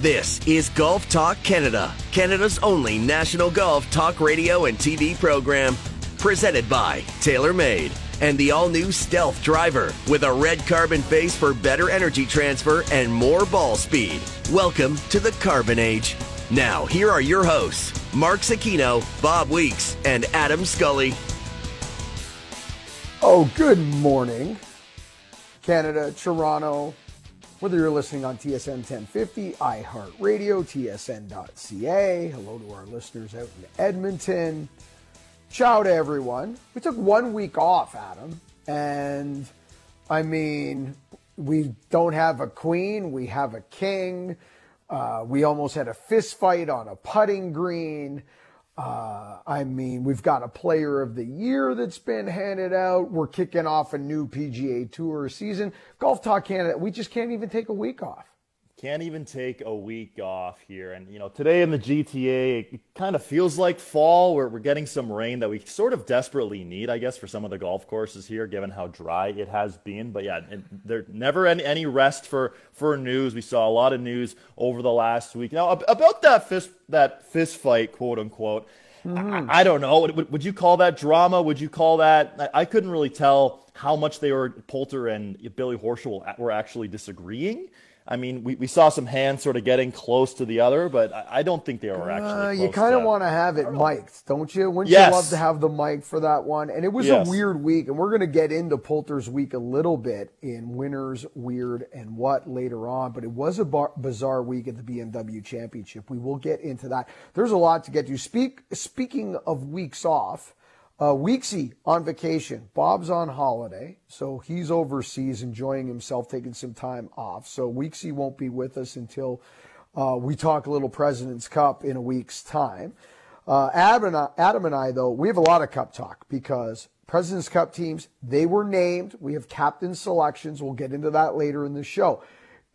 This is Golf Talk Canada, Canada's only national golf talk radio and TV program. Presented by TaylorMade and the all new Stealth Driver with a red carbon face for better energy transfer and more ball speed. Welcome to the Carbon Age. Now, here are your hosts, Mark Zecchino, Bob Weeks, and Adam Scully. Oh, good morning, Canada, Toronto, whether you're listening on TSN 1050, iHeartRadio, TSN.ca, hello to our listeners out in Edmonton. Ciao to everyone. We took one week off, Adam, and I mean, we don't have a queen, we have a king. Uh, we almost had a fist fight on a putting green. Uh, I mean, we've got a player of the year that's been handed out. We're kicking off a new PGA Tour season. Golf Talk Canada, we just can't even take a week off. Can't even take a week off here. And, you know, today in the GTA, it kind of feels like fall. We're, we're getting some rain that we sort of desperately need, I guess, for some of the golf courses here, given how dry it has been. But yeah, there's never any, any rest for, for news. We saw a lot of news over the last week. Now, about that fist, that fist fight, quote unquote, mm-hmm. I, I, don't know. Would, would, you call that drama? Would you call that? I, I couldn't really tell how much they were, Poulter and Billy Horschel were actually disagreeing. I mean, we, we saw some hands sort of getting close to the other, but I, I don't think they were actually. Uh, you kind of want to have it mic'd, don't you? Wouldn't yes. you love to have the mic for that one? And it was yes. a weird week, and we're going to get into Poulter's week a little bit in winners, weird, and what later on. But it was a bar- bizarre week at the BMW Championship. We will get into that. There's a lot to get to. Speak speaking of weeks off. Uh, Weeksy on vacation. Bob's on holiday, so he's overseas enjoying himself, taking some time off. So Weeksy won't be with us until uh, we talk a little President's Cup in a week's time. Uh, Adam, and I, Adam and I, though, we have a lot of Cup talk because President's Cup teams, they were named. We have captain selections. We'll get into that later in the show.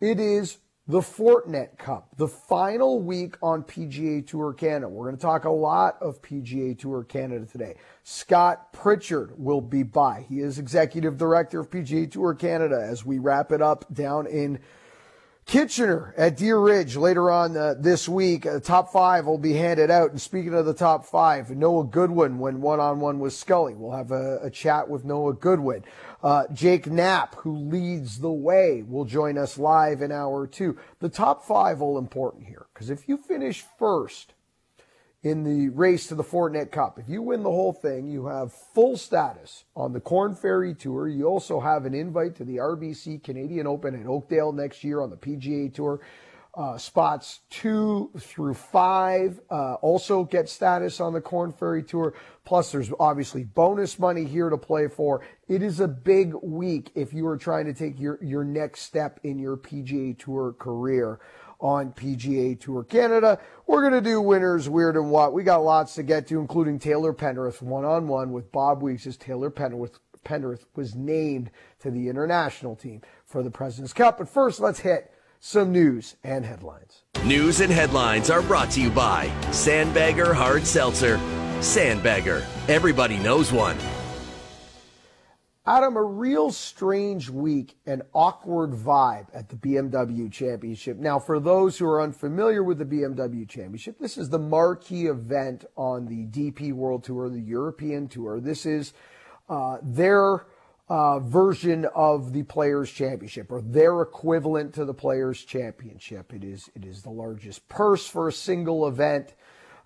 It is the Fortinet Cup, the final week on PGA Tour Canada. We're going to talk a lot of PGA Tour Canada today. Scott Pritchard will be by. He is executive director of PGA Tour Canada as we wrap it up down in Kitchener at Deer Ridge later on uh, this week. Uh, top five will be handed out. And speaking of the top five, Noah Goodwin went one on one with Scully. We'll have a, a chat with Noah Goodwin. Uh, Jake Knapp, who leads the way, will join us live in hour two. The top five all important here because if you finish first in the race to the Fortinet Cup. If you win the whole thing, you have full status on the Korn Ferry Tour. You also have an invite to the RBC Canadian Open in Oakdale next year on the PGA Tour. Uh, spots two through five uh, also get status on the Korn Ferry Tour. Plus, there's obviously bonus money here to play for. It is a big week if you are trying to take your, your next step in your PGA Tour career on PGA Tour Canada. We're going to do winners, weird, and what. We got lots to get to, including Taylor Pendrith one on one with Bob Weeks as Taylor Pendrith, Pendrith was named to the international team for the President's Cup. But first, let's hit some news and headlines. News and headlines are brought to you by Sandbagger Hard Seltzer. Sandbagger, everybody knows one. Adam, a real strange week and awkward vibe at the BMW Championship. Now, for those who are unfamiliar with the BMW Championship, this is the marquee event on the DP World Tour, the European Tour. This is uh, their uh, version of the Players Championship, or their equivalent to the Players Championship. It is it is the largest purse for a single event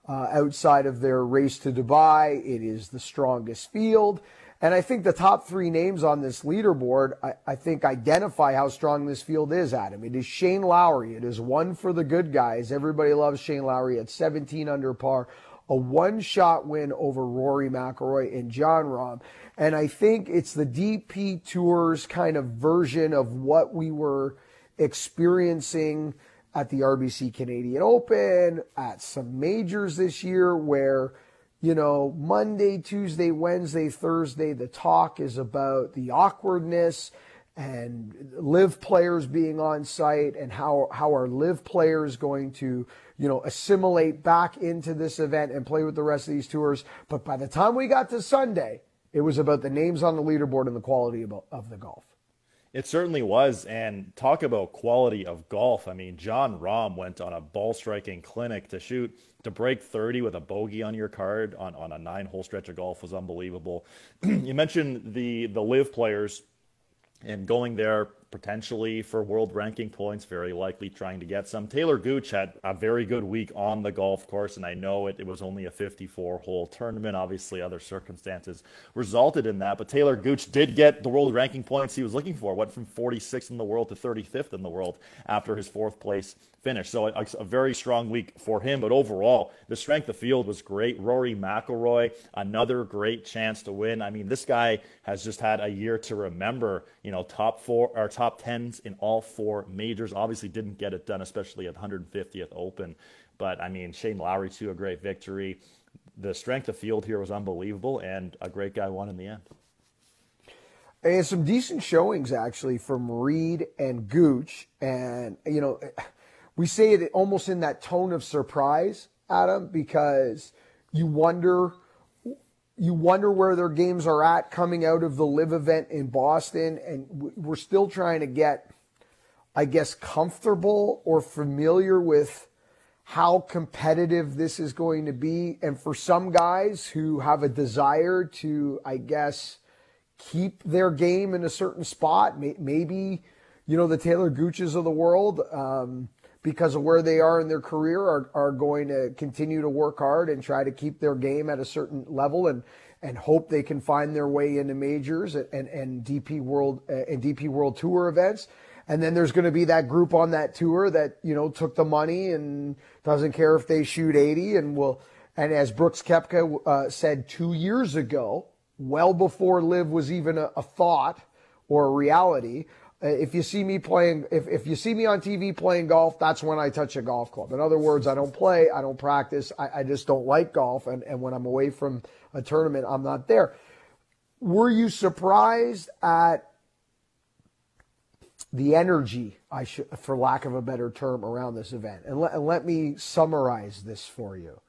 uh, outside of their race to Dubai. It is the strongest field. And I think the top three names on this leaderboard, I, I, think, identify how strong this field is, Adam. It is Shane Lowry. It is one for the good guys. Everybody loves Shane Lowry at 17 under par. A one shot win over Rory McIlroy and Jon Rahm. And I think it's the DP Tour's kind of version of what we were experiencing at the RBC Canadian Open, at some majors this year, where you know, Monday, Tuesday, Wednesday, Thursday, the talk is about the awkwardness and LIV players being on site and how, how are LIV players going to, you know, assimilate back into this event and play with the rest of these tours. But by the time we got to Sunday, it was about the names on the leaderboard and the quality of, of the golf. It certainly was. And talk about quality of golf. I mean, john Rahm went on a ball striking clinic to shoot to break 30 with a bogey on your card on, on a nine hole stretch of golf was unbelievable. you mentioned the the LIV players and going there potentially for world ranking points, very likely trying to get some. Taylor Gooch had a very good week on the golf course, and I know it, it was only a 54 hole tournament. Obviously, other circumstances resulted in that, but Taylor Gooch did get the world ranking points he was looking for. Went from 46th in the world to 35th in the world after his fourth place finish. So a, a, very strong week for him. But overall, the strength of field was great. Rory McIlroy, another great chance to win. I mean, this guy has just had a year to remember. You know, top four or top tens in all four majors. Obviously, didn't get it done, especially at 150th Open. But I mean, Shane Lowry too, a great victory. The strength of field here was unbelievable, and a great guy won in the end. And some decent showings actually from Reed and Gooch, and you know we say it almost in that tone of surprise, Adam, because you wonder you wonder where their games are at coming out of the LIV event in Boston, and we're still trying to get, I guess, comfortable or familiar with how competitive this is going to be. And for some guys who have a desire to, I guess, keep their game in a certain spot, maybe, you know, the Taylor Gooches of the world. Um, because of where they are in their career are, are going to continue to work hard and try to keep their game at a certain level and and hope they can find their way into majors and, and, and DP World uh, and DP World Tour events. And then there's going to be that group on that tour that, you know, took the money and doesn't care if they shoot 80 and will, and as Brooks Koepka uh, said two years ago, well before LIV was even a, a thought or a reality, if you see me playing, if, if you see me on TV playing golf, that's when I touch a golf club. In other words, I don't play, I don't practice, I, I just don't like golf. And, and when I'm away from a tournament, I'm not there. Were you surprised at the energy, I should, for lack of a better term, around this event? And, let, and let me summarize this for you.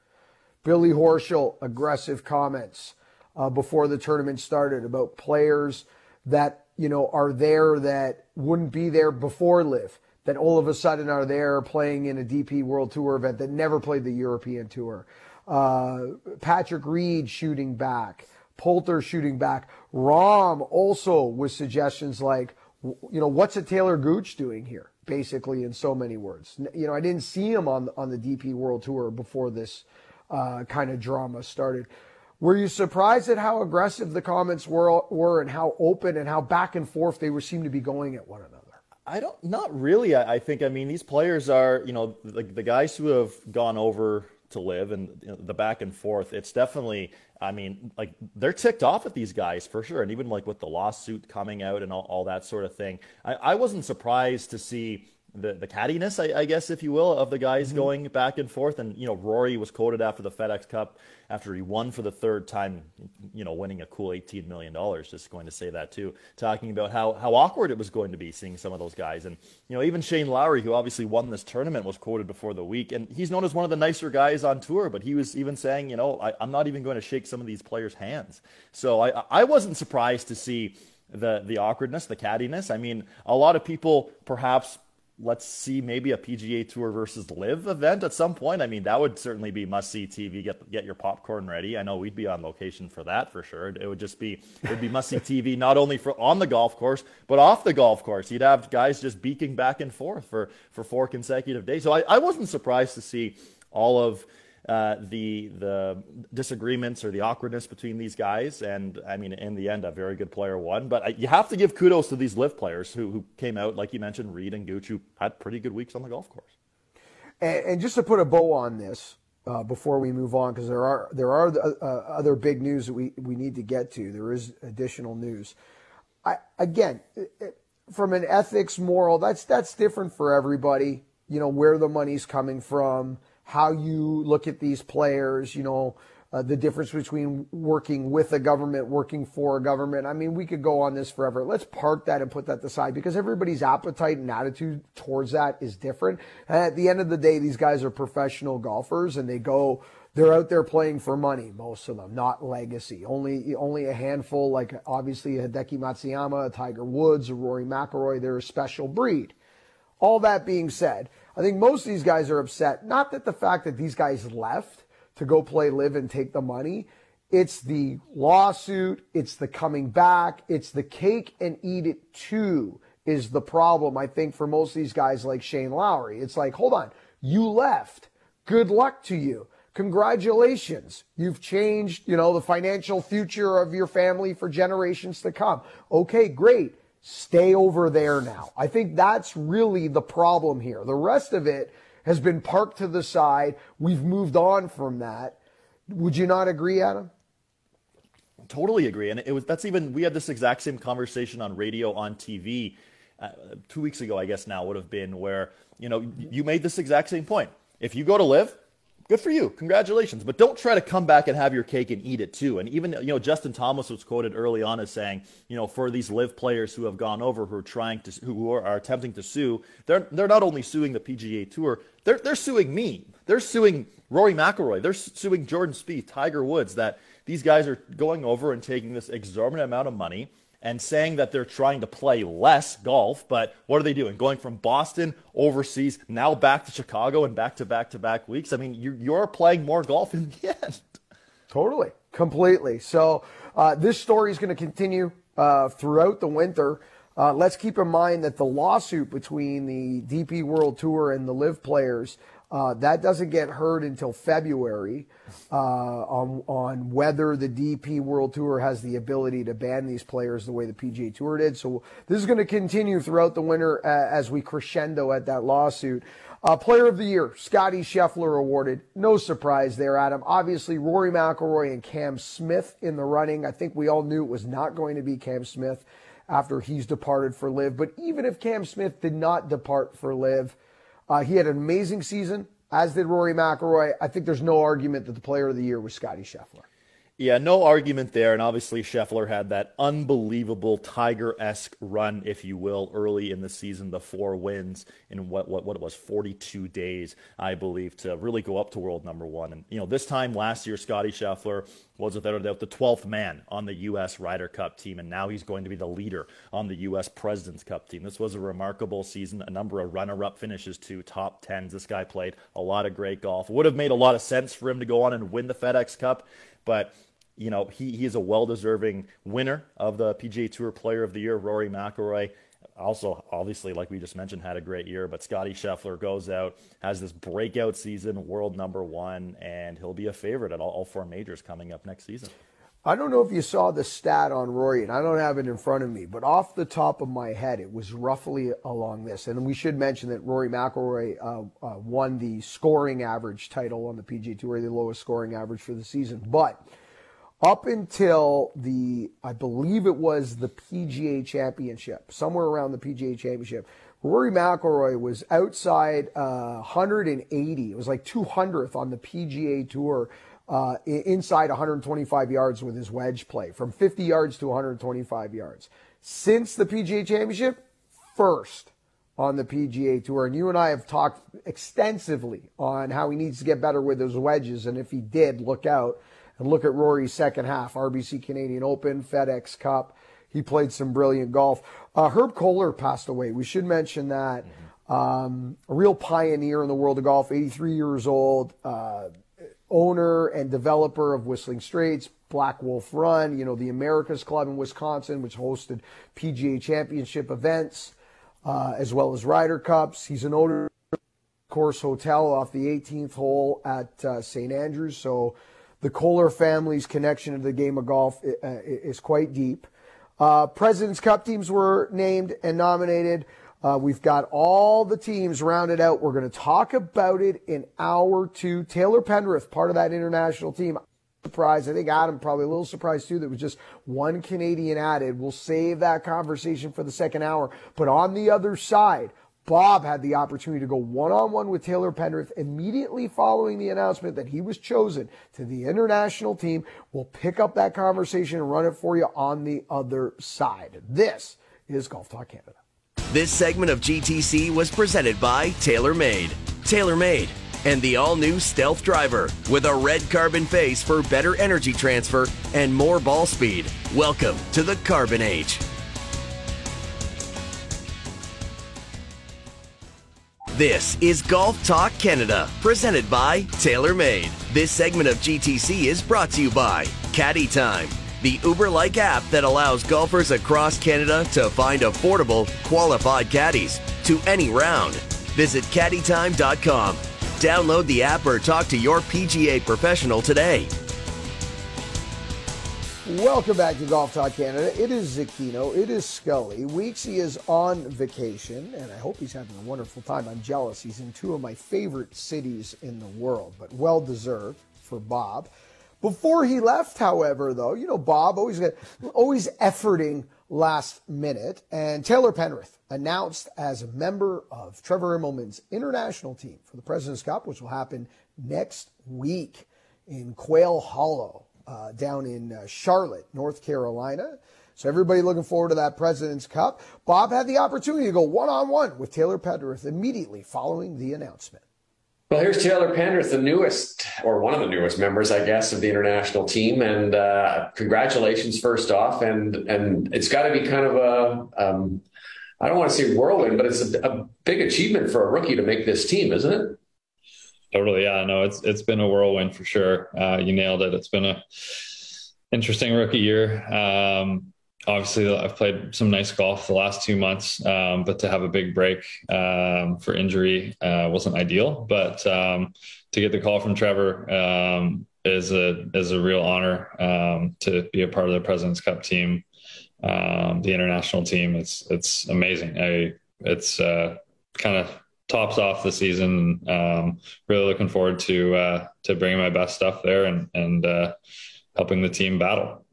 Billy Horschel, aggressive comments uh, before the tournament started about players that you know, are there that wouldn't be there before LIV that all of a sudden are there playing in a DP World Tour event that never played the European Tour. Uh, Patrick Reed shooting back, Poulter shooting back. Rahm also with suggestions like, you know, what's a Taylor Gooch doing here? Basically, in so many words. You know, I didn't see him on on the DP World Tour before this uh, kind of drama started. Were you surprised at how aggressive the comments were, were and how open and how back and forth they were seemed to be going at one another? I don't, not really. I, I think, I mean, these players are, you know, the, the guys who have gone over to LIV and you know, the back and forth. It's definitely, I mean, like they're ticked off at these guys for sure. And even like with the lawsuit coming out and all, all that sort of thing, I, I wasn't surprised to see the the cattiness, I, I, guess, if you will, of the guys mm-hmm. going back and forth. And you know, Rory was quoted after the FedEx Cup after he won for the third time, you know, winning a cool eighteen million dollars. Just going to say that too, talking about how how awkward it was going to be seeing some of those guys. And you know, even Shane Lowry, who obviously won this tournament, was quoted before the week, and he's known as one of the nicer guys on tour. But he was even saying, you know, I, I'm not even going to shake some of these players' hands. So I I wasn't surprised to see the the awkwardness, the cattiness. I mean, a lot of people perhaps let's see maybe a PGA Tour versus LIV event at some point. I mean, that would certainly be must see TV. Get get your popcorn ready. I know we'd be on location for that for sure. It would just be it would be must see TV not only for on the golf course but off the golf course. You'd have guys just beaking back and forth for for four consecutive days. So I, I wasn't surprised to see all of uh, the the disagreements or the awkwardness between these guys. And I mean, in the end, a very good player won. But you have to give kudos to these LIV players who, who came out, like you mentioned, Reed and who had pretty good weeks on the golf course. And, and just to put a bow on this, uh, before we move on, because there are there are uh, other big news that we, we need to get to. There is additional news. I, again, from an ethics, moral, that's that's different for everybody. You know where the money's coming from how you look at these players, you know, uh, the difference between working with a government, working for a government. I mean, we could go on this forever. Let's park that and put that aside because everybody's appetite and attitude towards that is different. And at the end of the day, these guys are professional golfers and they go they're out there playing for money, most of them, not legacy. Only only a handful, like obviously Hideki Matsuyama, Tiger Woods, Rory McIlroy, they're a special breed. All that being said, I think most of these guys are upset, not that the fact that these guys left to go play LIV and take the money. It's the lawsuit, it's the coming back, it's the cake and eat it too is the problem, I think, for most of these guys like Shane Lowry. It's like, hold on, you left. Good luck to you congratulations. You've changed, you know, the financial future of your family for generations to come. Okay, great. Stay over there now. I think that's really the problem here. The rest of it has been parked to the side. We've moved on from that. Would you not agree, Adam? Totally agree. And it was that's even we had this exact same conversation on radio on TV uh, two weeks ago, I guess now would have been where you know you made this exact same point. If you go to LIV, good for you. Congratulations. But don't try to come back and have your cake and eat it too. And even, you know, Justin Thomas was quoted early on as saying, you know, for these LIV players who have gone over, who are trying to, who are, are attempting to sue, they're, they're not only suing the PGA Tour, they're, they're suing me. They're suing Rory McIlroy. They're suing Jordan Spieth, Tiger Woods, that these guys are going over and taking this exorbitant amount of money and saying that they're trying to play less golf, but what are they doing? Going from Boston overseas, now back to Chicago and back to back to back weeks? I mean, you're, you're playing more golf in the end. Totally, completely. So uh, this story is going to continue uh, throughout the winter. Uh, let's keep in mind that the lawsuit between the DP World Tour and the LIV players uh, that doesn't get heard until February uh, on, on whether the DP World Tour has the ability to ban these players the way the PGA Tour did. So this is going to continue throughout the winter uh, as we crescendo at that lawsuit. Uh, player of the Year, Scotty Scheffler awarded. No surprise there, Adam. Obviously, Rory McIlroy and Cam Smith in the running. I think we all knew it was not going to be Cam Smith after he's departed for LIV. But even if Cam Smith did not depart for LIV, uh, he had an amazing season, as did Rory McIlroy. I think there's no argument that the player of the year was Scotty Scheffler. Yeah, no argument there. And obviously, Scheffler had that unbelievable Tiger esque run, if you will, early in the season, the four wins in what, what, what it was, 42 days, I believe, to really go up to world number one. And, you know, this time last year, Scotty Scheffler was without a doubt the 12th man on the U.S. Ryder Cup team. And now he's going to be the leader on the U.S. President's Cup team. This was a remarkable season, a number of runner up finishes to top 10s. This guy played a lot of great golf. Would have made a lot of sense for him to go on and win the FedEx Cup. But you know, he, he is a well deserving winner of the PGA Tour Player of the Year. Rory McIlroy, also, obviously, like we just mentioned, had a great year. But Scotty Scheffler goes out, has this breakout season, world number one, and he'll be a favorite at all, all four majors coming up next season. I don't know if you saw the stat on Rory, and I don't have it in front of me, but off the top of my head, it was roughly along this. And we should mention that Rory McIlroy uh, uh, won the scoring average title on the PGA Tour, the lowest scoring average for the season. But up until the, I believe it was the PGA Championship, somewhere around the PGA Championship, Rory McIlroy was outside uh, 180. It was like 200th on the PGA Tour, uh, inside 125 yards with his wedge play, from 50 yards to 125 yards. Since the PGA Championship, first on the PGA Tour. And you and I have talked extensively on how he needs to get better with his wedges. And if he did, look out. And look at Rory's second half RBC Canadian Open, FedEx Cup. He played some brilliant golf. Uh, Herb Kohler passed away. We should mention that. Um, a real pioneer in the world of golf, 83 years old, uh, owner and developer of Whistling Straits, Black Wolf Run, you know, the America's Club in Wisconsin, which hosted PGA Championship events, uh, as well as Ryder Cups. He's an owner of Course Hotel off the 18th hole at uh, St. Andrews. So, the Kohler family's connection to the game of golf uh, is quite deep. Uh, President's Cup teams were named and nominated. Uh, we've got all the teams rounded out. We're going to talk about it in hour two. Taylor Pendrith, part of that international team. Surprised. I think Adam probably a little surprised too. That was just one Canadian added. We'll save that conversation for the second hour. But on the other side, Bob had the opportunity to go one on one with Taylor Pendrith immediately following the announcement that he was chosen to the international team. We'll pick up that conversation and run it for you on the other side. This is Golf Talk Canada. This segment of GTC was presented by TaylorMade. TaylorMade and the all new Stealth Driver with a red carbon face for better energy transfer and more ball speed. Welcome to the Carbon Age. This is Golf Talk Canada, presented by TaylorMade. This segment of GTC is brought to you by Caddy Time, the Uber like app that allows golfers across Canada to find affordable, qualified caddies to any round. Visit caddytime.com. Download the app or talk to your PGA professional today. Welcome back to Golf Talk Canada. It is Zecchino. It is Scully. Weeksy is on vacation, and I hope he's having a wonderful time. I'm jealous. He's in two of my favorite cities in the world, but well deserved for Bob. Before he left, however, though, you know, Bob always got always efforting last minute, and Taylor Pendrith announced as a member of Trevor Immelman's international team for the President's Cup, which will happen next week in Quail Hollow uh, down in uh, Charlotte, North Carolina. So everybody looking forward to that President's Cup. Bob had the opportunity to go one on one with Taylor Pendrith immediately following the announcement. Well, here's Taylor Pendrith, the newest, or one of the newest members, I guess, of the international team. And uh, congratulations, first off. And and it's got to be kind of a, um, I don't want to say whirlwind, but it's a, a big achievement for a rookie to make this team, isn't it? Totally, yeah. No, it's it's been a whirlwind for sure. Uh, you nailed it. It's been a interesting rookie year. Um, obviously, I've played some nice golf the last two months, um, but to have a big break um, for injury uh, wasn't ideal. But um, to get the call from Trevor um, is a is a real honor um, to be a part of the Presidents Cup team, the international team. It's it's amazing. I it's uh, kind of tops off the season. Um, really looking forward to uh, to bringing my best stuff there and and uh, helping the team battle.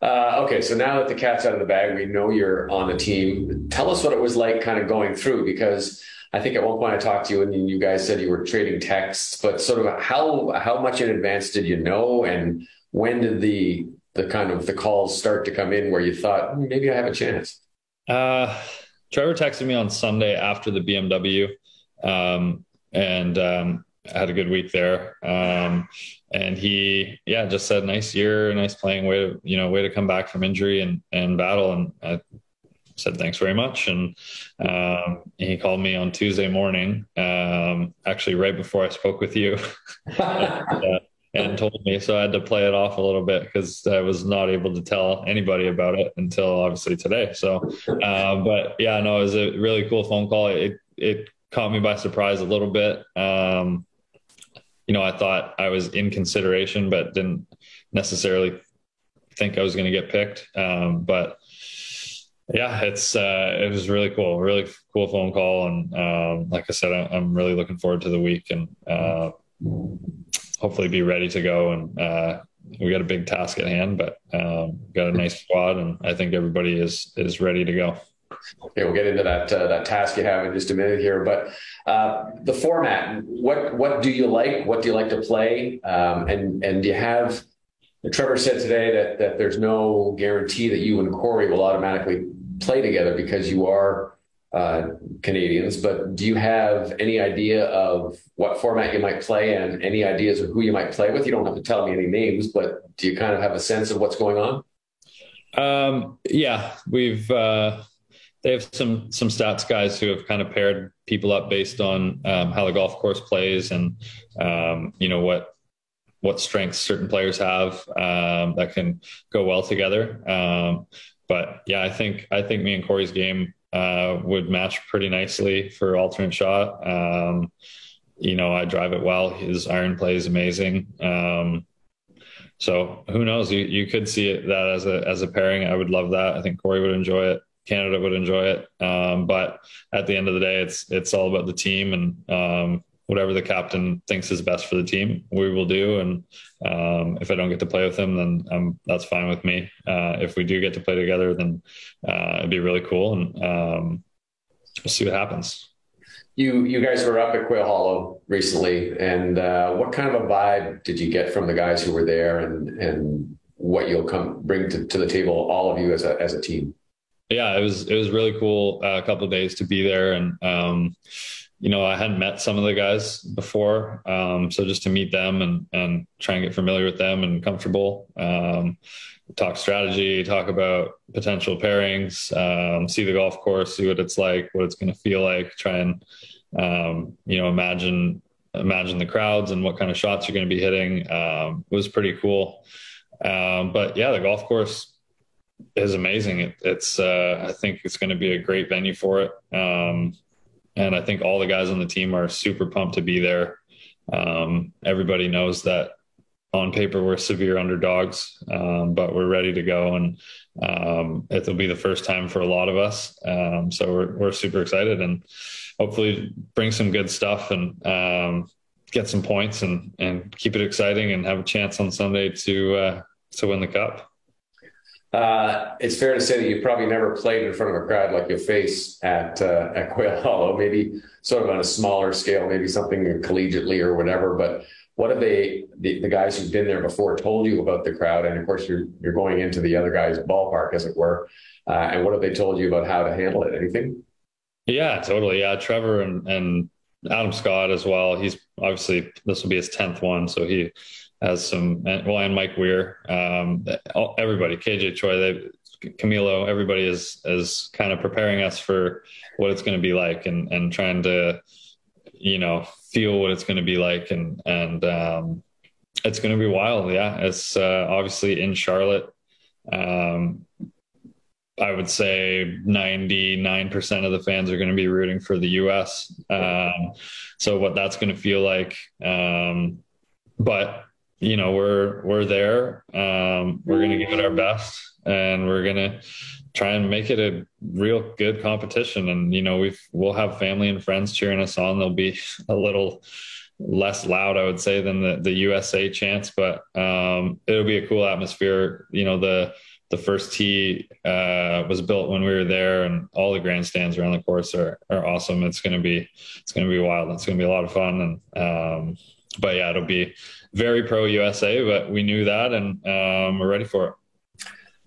Uh, okay, so now that the cat's out of the bag, we know you're on the team. Tell us what it was like, kind of going through, because I think at one point I talked to you and you guys said you were trading texts, but sort of how how much in advance did you know, and when did the the kind of the calls start to come in where you thought hmm, maybe I have a chance? Uh, Trevor texted me on Sunday after the BMW, um, and um, had a good week there. Um, and he, yeah, just said, "Nice year, nice playing. Way to, you know, way to come back from injury and and battle." And I said, "Thanks very much." And um, he called me on Tuesday morning, um, actually right before I spoke with you. and, uh, and told me. So I had to play it off a little bit because I was not able to tell anybody about it until obviously today. So, uh, but yeah, no, it was a really cool phone call. It it caught me by surprise a little bit. Um, you know, I thought I was in consideration, but didn't necessarily think I was going to get picked. Um, but yeah, it's uh, it was really cool, really cool phone call, and um, like I said, I'm really looking forward to the week and. Uh, hopefully be ready to go. And uh, we got a big task at hand, but um, got a nice squad, and I think everybody is is ready to go. Okay, we'll get into that uh, that task you have in just a minute here. But uh, the format, what what do you like? What do you like to play? Um, and and do you have? Trevor said today that that there's no guarantee that you and Corey will automatically play together because you are uh, Canadians, but do you have any idea of what format you might play and any ideas of who you might play with? You don't have to tell me any names, but do you kind of have a sense of what's going on? Um, yeah, we've uh, they have some some stats guys who have kind of paired people up based on um, how the golf course plays and um, you know what what strengths certain players have um, that can go well together. Um, but yeah, I think I think me and Corey's game uh, would match pretty nicely for alternate shot. Um, you know, I drive it well. His iron play is amazing. Um, so who knows? You you could see it that as a as a pairing. I would love that. I think Corey would enjoy it. Canada would enjoy it. Um, but at the end of the day, it's it's all about the team and um, whatever the captain thinks is best for the team, we will do. And um, if I don't get to play with him, then um, that's fine with me. Uh, if we do get to play together, then uh, it'd be really cool, and um, we'll see what happens. You you guys were up at Quail Hollow recently, and uh, what kind of a vibe did you get from the guys who were there, and and what you'll come bring to, to the table, all of you as a as a team? Yeah, it was it was really cool. Uh, a couple days to be there, and um, you know, I hadn't met some of the guys before, um, so just to meet them and and try and get familiar with them and comfortable. Um, talk strategy, talk about potential pairings, um, see the golf course, see what it's like, what it's going to feel like, try and um, you know imagine imagine the crowds and what kind of shots you're going to be hitting. Um, it was pretty cool, um, but yeah, the golf course is amazing. It, it's uh, I think it's going to be a great venue for it. And I think all the guys on the team are super pumped to be there. Um, everybody knows that on paper we're severe underdogs, um, but we're ready to go, and um, it'll be the first time for a lot of us. Um, so we're we're super excited, and hopefully bring some good stuff and um, get some points and and keep it exciting and have a chance on Sunday to uh, to win the cup. Uh, it's fair to say that you've probably never played in front of a crowd like you face at uh, at Quail Hollow. Maybe sort of on a smaller scale, maybe something collegiately or whatever. But what have they, the, the guys who've been there before, told you about the crowd? And of course, you're you're going into the other guy's ballpark, as it were. Uh, and what have they told you about how to handle it? Anything? Yeah, totally. Yeah, Trevor and and Adam Scott as well. He's obviously this will be his tenth one, so he has some well and Mike Weir, um, everybody, KJ Choi, they, Camilo, everybody is is kind of preparing us for what it's going to be like and and trying to you know feel what it's going to be like and and um, it's going to be wild. Yeah, it's uh, obviously in Charlotte. Um, I would say 99% of the fans are going to be rooting for the US. Um, so what that's going to feel like. Um, but you know we're we're there. Um, we're going to give it our best and we're going to try and make it a real good competition. And you know we've we'll have family and friends cheering us on. They'll be a little less loud i would say than the the usa chants but um, it'll be a cool atmosphere. You know the the first tee uh, was built when we were there and all the grandstands around the course are, are awesome. It's going to be it's going to be wild. It's going to be a lot of fun. And um, but yeah it'll be very pro USA, but we knew that and um, we're ready for it.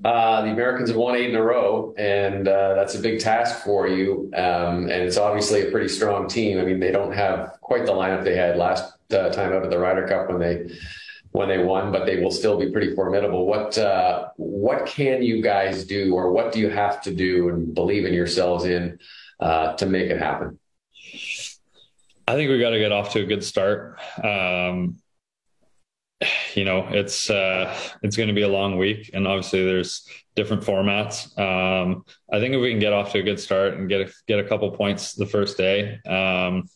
Uh, the Americans have won eight in a row, and uh, that's a big task for you. Um, and it's obviously a pretty strong team. I mean, they don't have quite the lineup they had last uh, time out at the Ryder Cup when they when they won, but they will still be pretty formidable. What uh, what can you guys do, or what do you have to do and believe in yourselves in uh, to make it happen? I think we got to get off to a good start. Um, you know it's uh it's going to be a long week and obviously there's different formats. Um i think if we can get off to a good start and get a, get a couple points the first day um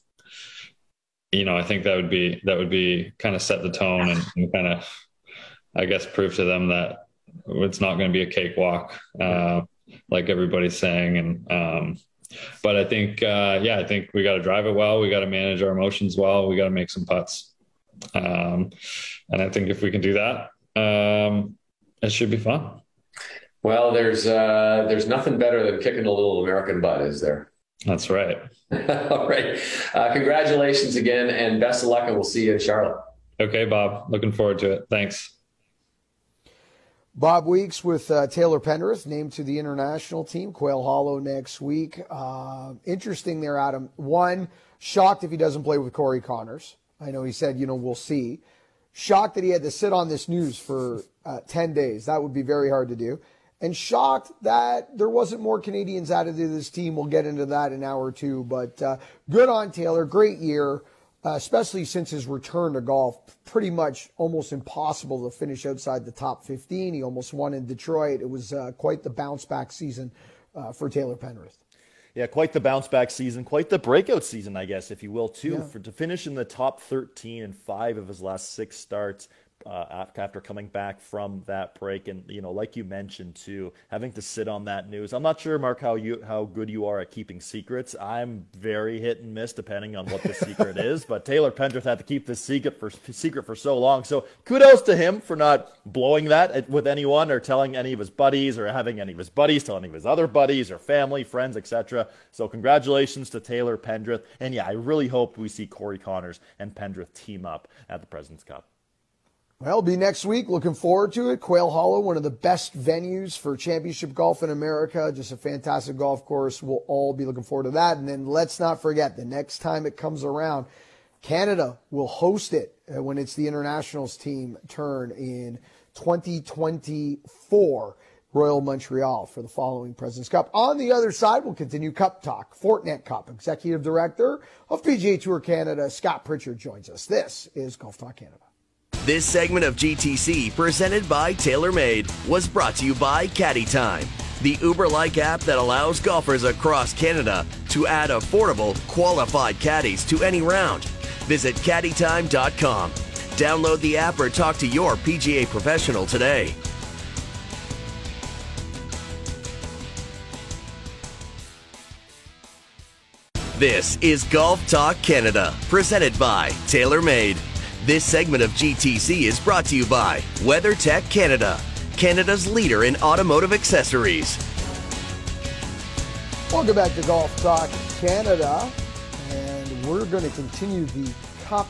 you know i think that would be that would be kind of set the tone and, and kind of i guess prove to them that it's not going to be a cakewalk uh like everybody's saying. And um but i think uh yeah i think we got to drive it well. We got to manage our emotions well. We got to make some putts um, and I think if we can do that, um, it should be fun. Well, there's uh, there's nothing better than kicking a little American butt, is there? That's right. All right. Uh, congratulations again, and best of luck, and we'll see you in Charlotte. Okay, Bob. Looking forward to it. Thanks. Bob Weeks with uh, Taylor Pendrith named to the international team, Quail Hollow next week. Uh, interesting there, Adam. One, shocked if he doesn't play with Corey Conners. I know he said, you know, we'll see. Shocked that he had to sit on this news for uh, 10 days. That would be very hard to do. And shocked that there wasn't more Canadians added to this team. We'll get into that in an hour or two. But uh, good on Taylor. Great year, uh, especially since his return to golf. Pretty much almost impossible to finish outside the top 15. He almost won in Detroit. It was uh, quite the bounce back season uh, for Taylor Pendrith. Yeah, quite the bounce back season, quite the breakout season, I guess, if you will, too. Yeah. For to finish in the top 13 in five of his last six starts, uh, after coming back from that break, and you know, like you mentioned too, having to sit on that news. I'm not sure, Mark, how you how good you are at keeping secrets. I'm very hit and miss depending on what the secret is. But Taylor Pendrith had to keep this secret for secret for so long. So kudos to him for not blowing that with anyone or telling any of his buddies or having any of his buddies tell any of his other buddies or family, friends, etc. So congratulations to Taylor Pendrith. And yeah, I really hope we see Corey Conners and Pendrith team up at the President's Cup. Well, be next week. Looking forward to it. Quail Hollow, one of the best venues for championship golf in America. Just a fantastic golf course. We'll all be looking forward to that. And then let's not forget the next time it comes around, Canada will host it uh, when it's the internationals team turn in 2024. Royal Montreal for the following President's Cup. On the other side, we'll continue Cup Talk. Fortinet Cup, Executive Director of PGA Tour Canada, Scott Pritchard joins us. This is Golf Talk Canada. This segment of GTC, presented by TaylorMade, was brought to you by Caddy Time, the Uber like app that allows golfers across Canada to add affordable, qualified caddies to any round. Visit caddytime.com. Download the app or talk to your PGA professional today. This is Golf Talk Canada, presented by TaylorMade. This segment of GTC is brought to you by WeatherTech Canada, Canada's leader in automotive accessories. Welcome back to Golf Talk Canada, and we're going to continue the Cup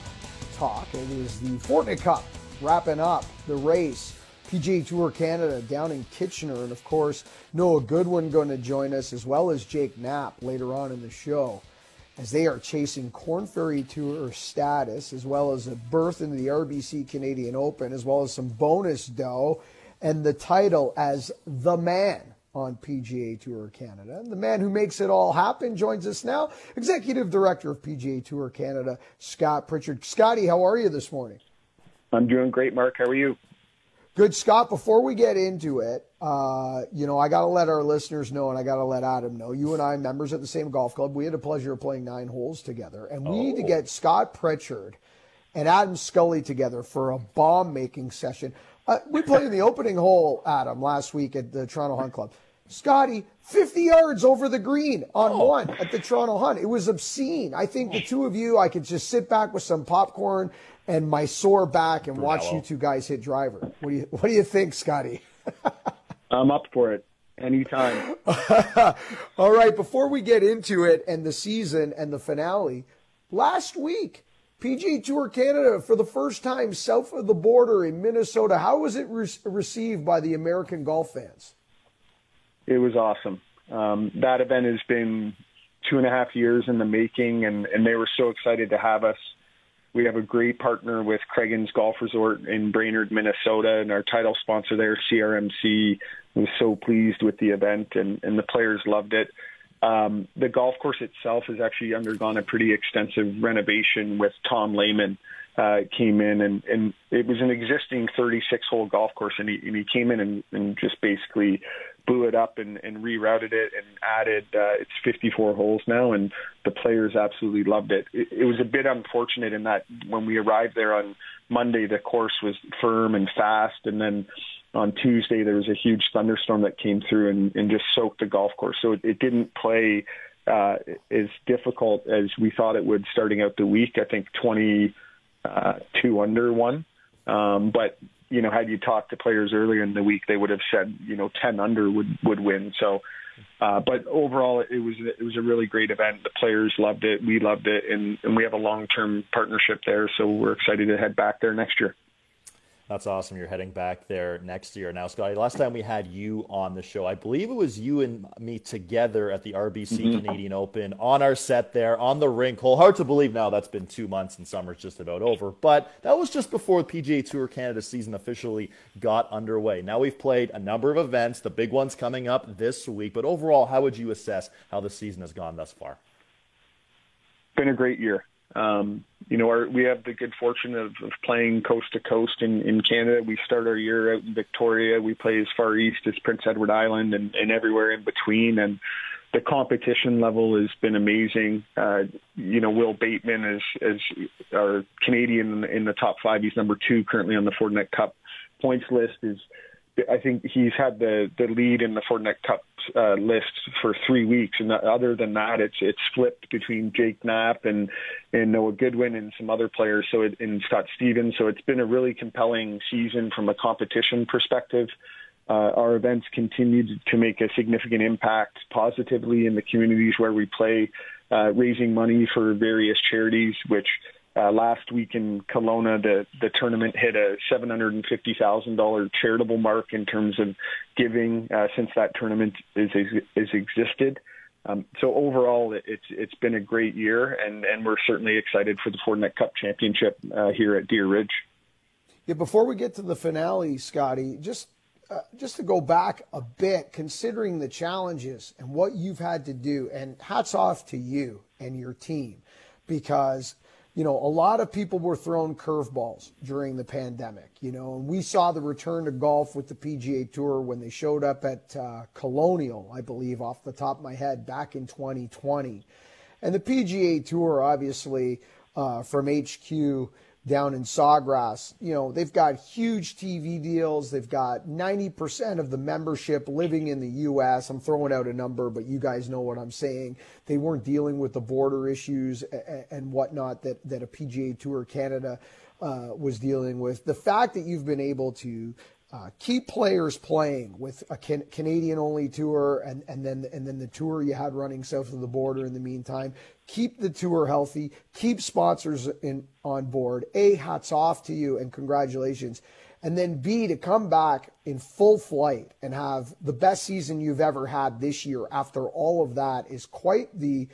talk. It is the Fortinet Cup wrapping up the race. PGA Tour Canada down in Kitchener, and of course, Noah Goodwin going to join us as well as Jake Knapp later on in the show as they are chasing Korn Ferry Tour status, as well as a berth into the RBC Canadian Open, as well as some bonus dough, and the title as the man on PGA Tour Canada. And the man who makes it all happen joins us now, Executive Director of PGA Tour Canada, Scott Pritchard. Scotty, how are you this morning? I'm doing great, Mark. How are you? Good, Scott. Before we get into it, uh, you know, I got to let our listeners know, and I got to let Adam know. You and I, members at the same golf club, we had the pleasure of playing nine holes together, and we oh. need to oh. get Scott Pritchard and Adam Scully together for a bomb making session. Uh, we played in the opening hole, Adam, last week at the Toronto Hunt Club. Scotty, 50 yards over the green on oh. one at the Toronto Hunt. It was obscene. I think the two of you, I could just sit back with some popcorn and my sore back and watch you two guys hit driver. What do you What do you think, Scotty? I'm up for it anytime. All right, before we get into it and the season and the finale, last week, PGA Tour Canada for the first time south of the border in Minnesota. How was it re- received by the American golf fans? It was awesome. Um, that event has been two and a half years in the making, and, and they were so excited to have us. We have a great partner with Cragun's Golf Resort in Brainerd, Minnesota, and our title sponsor there, CRMC, was so pleased with the event, and, and the players loved it. Um, the golf course itself has actually undergone a pretty extensive renovation with Tom Lehman. Uh, came in and, and it was an existing 36 hole golf course and he, and he came in and, and just basically blew it up and, and rerouted it and added uh, it's 54 holes now, and the players absolutely loved it. it. It was a bit unfortunate in that when we arrived there on Monday, the course was firm and fast, and then on Tuesday there was a huge thunderstorm that came through and, and just soaked the golf course. So it, it didn't play uh, as difficult as we thought it would starting out the week. I think 22 uh, two under one. Um, but you know, had you talked to players earlier in the week, they would have said, you know, 10 under would, would win. So, uh, but overall, it was it was a really great event. The players loved it, we loved it, and, and we have a long term partnership there. So we're excited to head back there next year. That's awesome. You're heading back there next year. Now, Scotty, last time we had you on the show, I believe it was you and me together at the RBC mm-hmm. Canadian Open on our set there on the rink hole. Hard to believe now that's been two months and summer's just about over. But that was just before the PGA Tour Canada season officially got underway. Now we've played a number of events, the big ones coming up this week. But overall, how would you assess how the season has gone thus far? Been a great year. Um, you know, our, we have the good fortune of, of playing coast to coast in, in Canada. We start our year out in Victoria. We play as far east as Prince Edward Island and, and everywhere in between. And the competition level has been amazing. Uh, you know, Wil Bateman is, is our Canadian in the top five. He's number two currently on the Fortinet Cup points list. Is I think he's had the the lead in the Fortinet Cup uh, list for three weeks, and other than that, it's it's flipped between Jake Knapp and and Noah Goodwin and some other players. So it, and Scott Stevens. So it's been a really compelling season from a competition perspective. Uh, our events continue to make a significant impact positively in the communities where we play, uh, raising money for various charities, which uh, last week in Kelowna, the the tournament hit a seven hundred and fifty thousand dollar charitable mark in terms of giving uh, since that tournament is is, is existed. Um, so overall, it's it's been a great year, and and we're certainly excited for the Fortinet Cup Championship uh, here at Deer Ridge. Yeah, before we get to the finale, Scotty, just uh, just to go back a bit, considering the challenges and what you've had to do, and hats off to you and your team, because you know, a lot of people were thrown curveballs during the pandemic, you know, and we saw the return to golf with the PGA Tour when they showed up at uh, Colonial, I believe, off the top of my head, back in 2020. And the PGA Tour, obviously, uh, from HQ, down in Sawgrass. You know, they've got huge TV deals. They've got 90% of the membership living in the U.S. I'm throwing out a number, but you guys know what I'm saying. They weren't dealing with the border issues and whatnot that, that a PGA Tour Canada uh, was dealing with. The fact that you've been able to uh, keep players playing with a can- Canadian only tour and, and then and then the tour you had running south of the border in the meantime. Keep the tour healthy, keep sponsors in on board. A hats off to you and congratulations. And then B to come back in full flight and have the best season you've ever had this year after all of that is quite the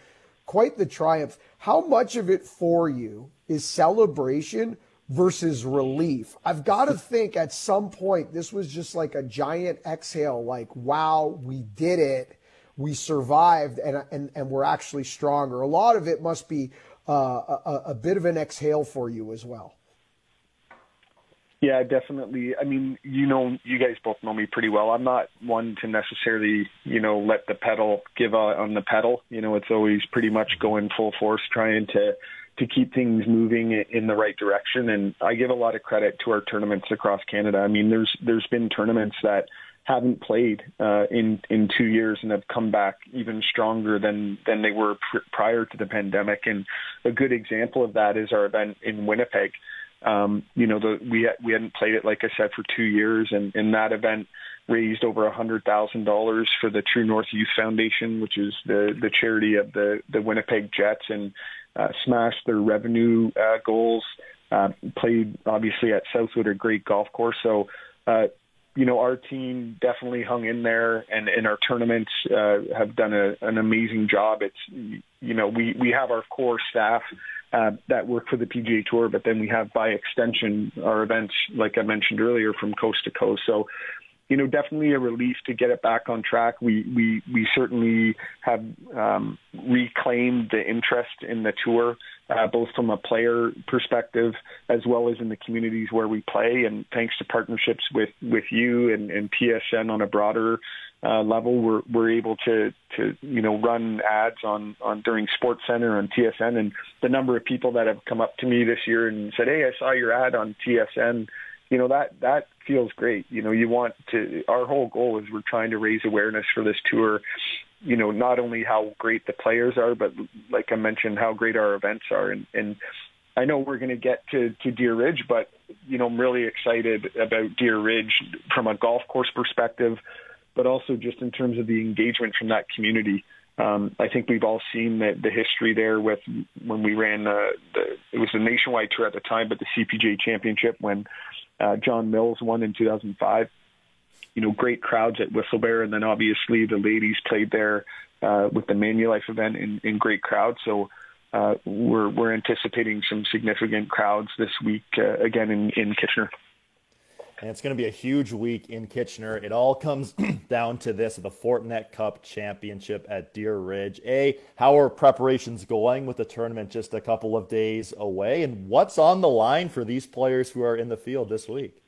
quite the triumph. How much of it for you is celebration versus relief. I've got to think at some point this was just like a giant exhale, like, wow, we did it. We survived and, and, and we're actually stronger. A lot of it must be uh, a, a bit of an exhale for you as well. Yeah, definitely. I mean, you know, you guys both know me pretty well. I'm not one to necessarily, you know, let the pedal give out on the pedal. You know, it's always pretty much going full force, trying to to keep things moving in the right direction. And I give a lot of credit to our tournaments across Canada. I mean, there's there's been tournaments that haven't played uh, in in two years and have come back even stronger than than they were pr- prior to the pandemic. And a good example of that is our event in Winnipeg. Um, you know, the, we we hadn't played it like I said for two years, and in that event raised over a hundred thousand dollars for the True North Youth Foundation, which is the the charity of the the Winnipeg Jets, and uh, smashed their revenue uh, goals. Uh, played obviously at Southwood, a great golf course. So, uh, you know, our team definitely hung in there, and in our tournaments uh, have done a, an amazing job. It's you know we we have our core staff uh, that work for the PGA Tour, but then we have by extension our events, like I mentioned earlier, from coast to coast. So you know, definitely a relief to get it back on track. We we we certainly have um, reclaimed the interest in the tour, uh, both from a player perspective as well as in the communities where we play. And thanks to partnerships with with you and, and TSN on a broader uh, level, we're we're able to to you know run ads on on during Sports Center on TSN, and the number of people that have come up to me this year and said, "Hey, I saw your ad on TSN." You know that that feels great. You know, you want to. Our whole goal is we're trying to raise awareness for this tour. You know, not only how great the players are, but like I mentioned, how great our events are. And, and I know we're going to get to to Deer Ridge, but you know, I'm really excited about Deer Ridge from a golf course perspective, but also just in terms of the engagement from that community. Um, I think we've all seen the, the history there with when we ran uh, the it was the nationwide tour at the time, but the CPJ Championship when uh, Jon Mills won in 2005. You know, great crowds at Whistlebear, and then obviously the ladies played there uh, with the Manulife event in, in great crowds. So uh, we're we're anticipating some significant crowds this week uh, again in, in Kitchener. And it's going to be a huge week in Kitchener. It all comes down to this the Fortinet Cup Championship at Deer Ridge. A, how are preparations going with the tournament just a couple of days away? And what's on the line for these players who are in the field this week?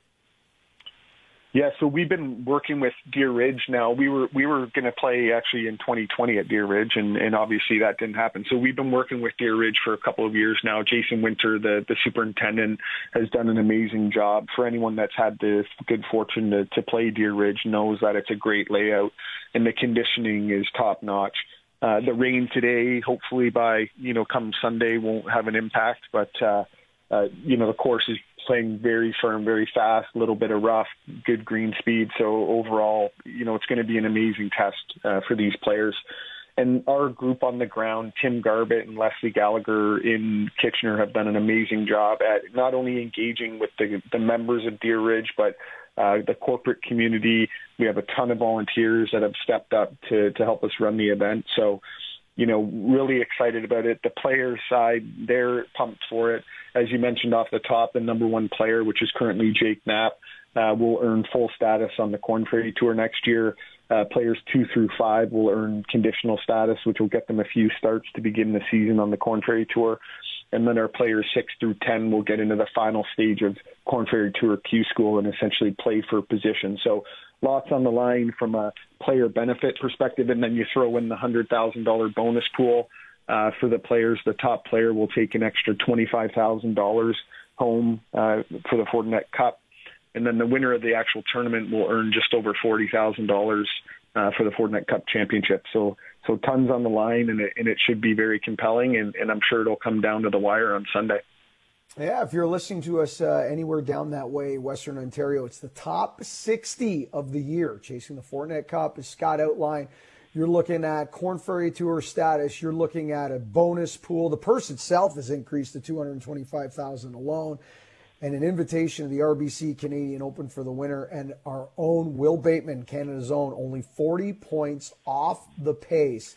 Yeah, so we've been working with Deer Ridge now. We were we were going to play actually in 2020 at Deer Ridge, and, and obviously that didn't happen. So we've been working with Deer Ridge for a couple of years now. Jason Winter, the the superintendent, has done an amazing job. For anyone that's had the good fortune to, to play Deer Ridge, knows that it's a great layout, and the conditioning is top notch. Uh, the rain today, hopefully by you know come Sunday, won't have an impact, but uh, uh, you know the course is playing very firm, very fast, a little bit of rough, good green speed. So overall, you know, it's going to be an amazing test uh, for these players. and our group on the ground, Tim Garbett and Leslie Gallagher in Kitchener, have done an amazing job at not only engaging with the, the members of Deer Ridge, but uh, the corporate community. We have a ton of volunteers that have stepped up to to help us run the event. So, you know, really excited about it. The players side, they're pumped for it. As you mentioned off the top, the number one player, which is currently Jake Knapp, uh, will earn full status on the Korn Ferry Tour next year. Uh, players two through five will earn conditional status, which will get them a few starts to begin the season on the Korn Ferry Tour. And then our players six through 10 will get into the final stage of Korn Ferry Tour Q School and essentially play for position. So lots on the line from a player benefit perspective. And then you throw in the $100,000 bonus pool uh, for the players. The top player will take an extra $25,000 home uh, for the Fortinet Cup and then the winner of the actual tournament will earn just over forty thousand uh, dollars for the Fortinet Cup Championship. So so tons on the line, and it, and it should be very compelling, and, and I'm sure it'll come down to the wire on Sunday. Yeah, if you're listening to us uh, anywhere down that way, Western Ontario, it's the top 60 of the year chasing the Fortinet Cup, as Scott outlined. You're looking at Korn Ferry Tour status. You're looking at a bonus pool. The purse itself has increased to 225,000 alone and an invitation to the RBC Canadian Open for the winner, and our own Wil Bateman, Canada's own, only 40 points off the pace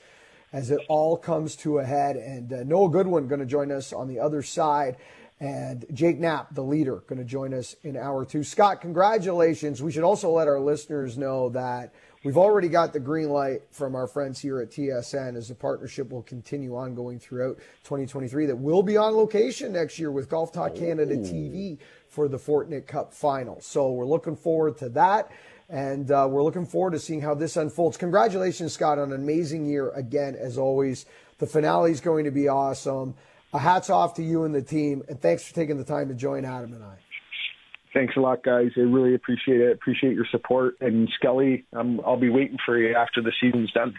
as it all comes to a head. And uh, Noah Goodwin going to join us on the other side. And Jake Knapp, the leader, going to join us in hour two. Scott, congratulations. We should also let our listeners know that We've already got the green light from our friends here at TSN as the partnership will continue on going throughout 2023 that will be on location next year with Golf Talk Canada Ooh. TV for the Fortinet Cup final. So we're looking forward to that. And uh, we're looking forward to seeing how this unfolds. Congratulations, Scott, on an amazing year again, as always. The finale is going to be awesome. A hats off to you and the team. And thanks for taking the time to join Adam and I. Thanks a lot, guys. I really appreciate it. Appreciate your support. And Skelly, um, I'll be waiting for you after the season's done.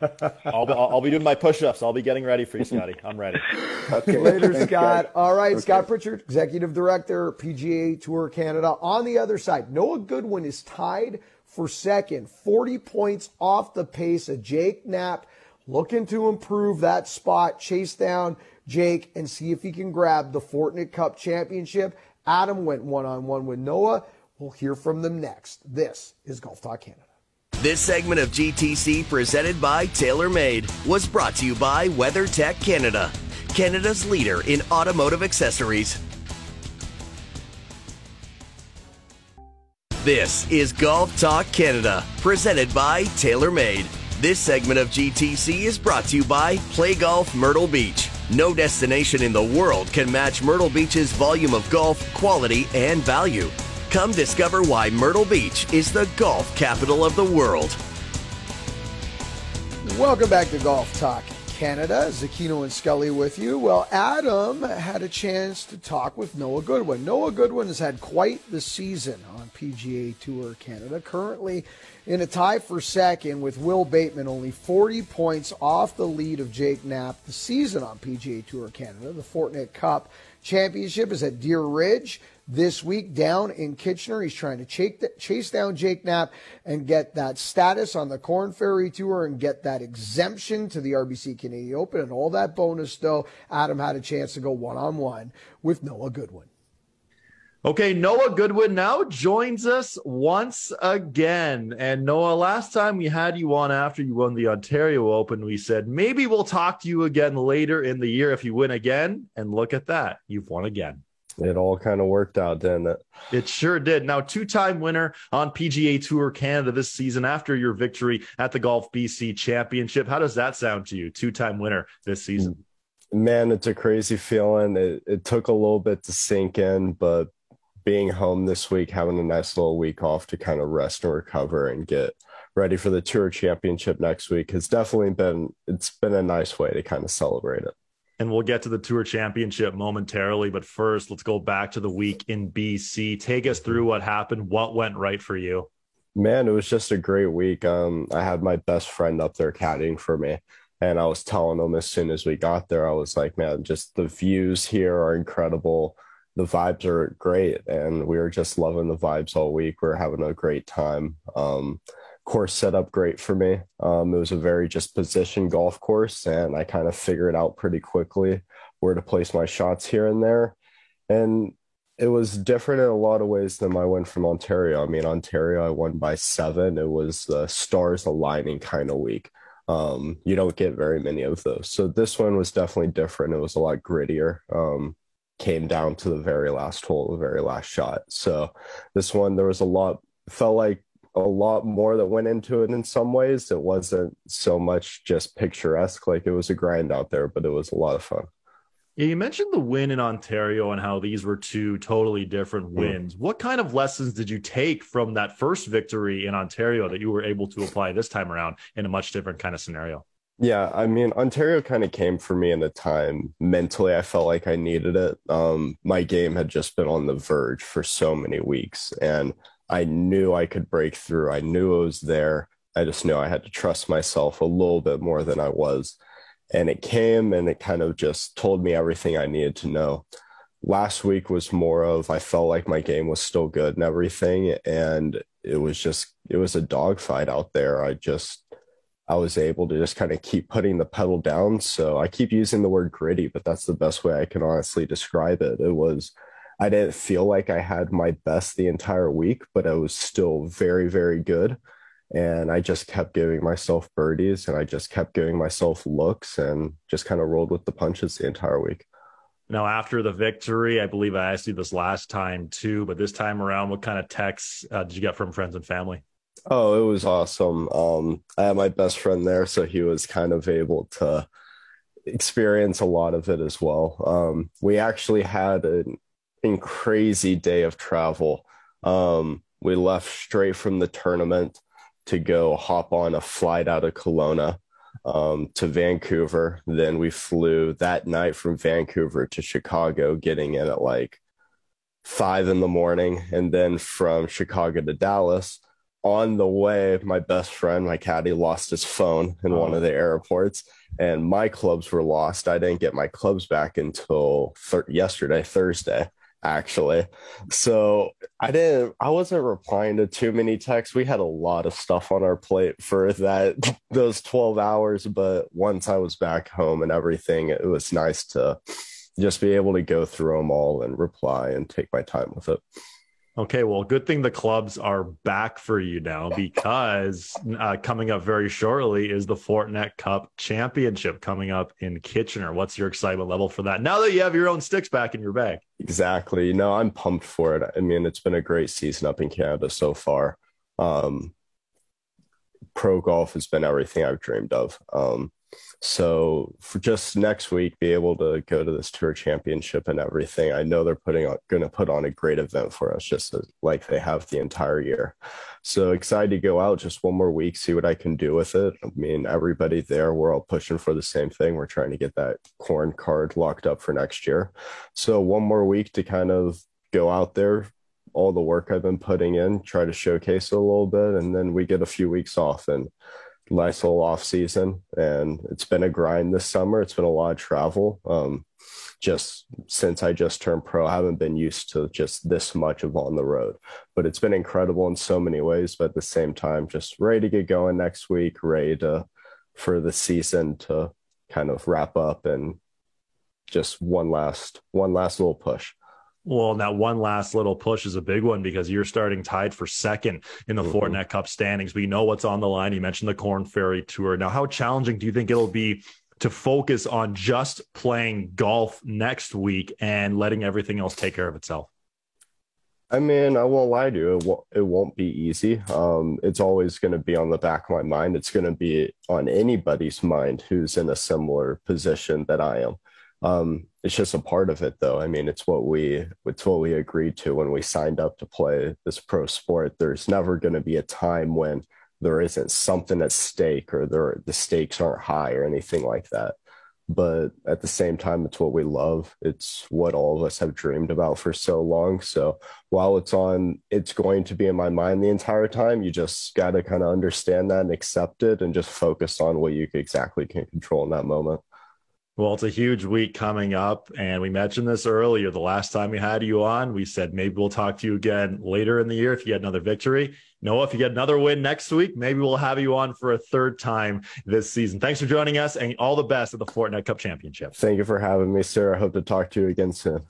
I'll, be, I'll be doing my push-ups. I'll be getting ready for you, Scotty. I'm ready. okay. Later, Thanks, Scott. Guys. All right, okay. Scott Pritchard, Executive Director, PGA Tour Canada. On the other side, Noah Goodwin is tied for second, 40 points off the pace of Jake Knapp, looking to improve that spot, chase down Jake, and see if he can grab the Fortinet Cup Championship Adam went one on one with Noah. We'll hear from them next. This is Golf Talk Canada. This segment of GTC presented by TaylorMade was brought to you by WeatherTech Canada, Canada's leader in automotive accessories. This is Golf Talk Canada, presented by TaylorMade. This segment of GTC is brought to you by Play Golf Myrtle Beach. No destination in the world can match Myrtle Beach's volume of golf, quality, and value. Come discover why Myrtle Beach is the golf capital of the world. Welcome back to Golf Talk Canada. Zecchino and Scully with you. Well, Adam had a chance to talk with Noah Goodwin. Noah Goodwin has had quite the season on PGA Tour Canada. Currently in a tie for second with Wil Bateman, only 40 points off the lead of Jake Knapp. The season on PGA Tour Canada, the Fortinet Cup Championship, is at Deer Ridge this week down in Kitchener. He's trying to chase down Jake Knapp and get that status on the Korn Ferry Tour and get that exemption to the RBC Canadian Open and all that bonus, though. Adam had a chance to go one on one with Noah Goodwin. Okay, Noah Goodwin now joins us once again. And Noah, last time we had you on after you won the Ontario Open, we said maybe we'll talk to you again later in the year if you win again. And look at that, you've won again. It all kind of worked out, didn't it? It sure did. Now, two time winner on PGA Tour Canada this season after your victory at the Golf BC Championship. How does that sound to you? Two time winner this season. Mm. Man, it's a crazy feeling. It, it took a little bit to sink in, but being home this week, having a nice little week off to kind of rest and recover and get ready for the tour championship next week has definitely been it's been a nice way to kind of celebrate it. And we'll get to the tour championship momentarily, but first let's go back to the week in BC. Take us through what happened, what went right for you. Man, it was just a great week. Um, I had my best friend up there caddying for me. And I was telling him as soon as we got there, I was like, man, just the views here are incredible the vibes are great and we were just loving the vibes all week we are having a great time um, course set up great for me. Um, it was a very just position golf course, and I kind of figured out pretty quickly where to place my shots here and there. And it was different in a lot of ways than my win from Ontario. I mean, Ontario, I won by seven. It was the stars aligning kind of week. Um, you don't get very many of those. So this one was definitely different. It was a lot grittier. Um, came down to the very last hole, the very last shot. So this one, there was a lot, felt like a lot more that went into it in some ways. It wasn't so much just picturesque, like it was a grind out there, but it was a lot of fun. Yeah, you mentioned the win in Ontario and how these were two totally different hmm. wins. Mm. What kind of lessons did you take from that first victory in Ontario that you were able to apply this time around in a much different kind of scenario? Yeah, I mean, Ontario kind of came for me in the time mentally. I felt like I needed it. Um, my game had just been on the verge for so many weeks, and I knew I could break through. I knew it was there. I just knew I had to trust myself a little bit more than I was and it came and it kind of just told me everything I needed to know. Last week was more of I felt like my game was still good and everything, and it was just it was a dogfight out there. I just I was able to just kind of keep putting the pedal down. So I keep using the word gritty, but that's the best way I can honestly describe it. It was I didn't feel like I had my best the entire week, but I was still very, very good and I just kept giving myself birdies and I just kept giving myself looks and just kind of rolled with the punches the entire week. Now, after the victory, I believe I asked you this last time too, but this time around, what kind of texts uh, did you get from friends and family? Oh, it was awesome. Um, I had my best friend there, so he was kind of able to experience a lot of it as well. Um, we actually had an, an crazy day of travel. Um, we left straight from the tournament to go hop on a flight out of Kelowna um, to Vancouver. Then we flew that night from Vancouver to Chicago, getting in at like five in the morning. And then from Chicago to Dallas. On the way, my best friend, my caddy, lost his phone in oh. one of the airports, and my clubs were lost. I didn't get my clubs back until thir- yesterday, Thursday actually. So I didn't I wasn't replying to too many texts. We had a lot of stuff on our plate for that those 12 hours, but once I was back home and everything, it was nice to just be able to go through them all and reply and take my time with it. Okay, well, good thing the clubs are back for you now because uh, coming up very shortly is the Fortinet Cup Championship coming up in Kitchener. What's your excitement level for that now that you have your own sticks back in your bag? Exactly. No, I'm pumped for it. I mean, it's been a great season up in Canada so far. Um, pro golf has been everything I've dreamed of. Um, so for just next week, be able to go to this tour championship and everything. I know they're putting on, going to put on a great event for us, just as, like they have the entire year. So excited to go out just one more week, see what I can do with it. I mean, everybody there, we're all pushing for the same thing. We're trying to get that Korn card locked up for next year. So one more week to kind of go out there, all the work I've been putting in, try to showcase it a little bit, and then we get a few weeks off and nice little off season and it's been a grind this summer. It's been a lot of travel. Um, just since i just turned pro i haven't been used to just this much of on the road but it's been incredible in so many ways but at the same time just ready to get going next week ready to for the season to kind of wrap up and just one last one last little push well, that one last little push is a big one because you're starting tied for second in the mm-hmm. Fortinet Cup standings. We know what's on the line. You mentioned the Korn Ferry Tour. Now, how challenging do you think it'll be to focus on just playing golf next week and letting everything else take care of itself? I mean, I won't lie to you. It won't, it won't be easy. Um, it's always going to be on the back of my mind. It's going to be on anybody's mind who's in a similar position that I am. Um, it's just a part of it, though. I mean, it's what we it's what we agreed to when we signed up to play this pro sport. There's never going to be a time when there isn't something at stake or there the stakes aren't high or anything like that. But at the same time, it's what we love. It's what all of us have dreamed about for so long. So while it's on, it's going to be in my mind the entire time. You just got to kind of understand that and accept it and just focus on what you exactly can control in that moment. Well, it's a huge week coming up, and we mentioned this earlier. The last time we had you on, we said maybe we'll talk to you again later in the year if you get another victory. Noah, if you get another win next week, maybe we'll have you on for a third time this season. Thanks for joining us, and all the best at the Fortinet Cup Championship. Thank you for having me, sir. I hope to talk to you again soon.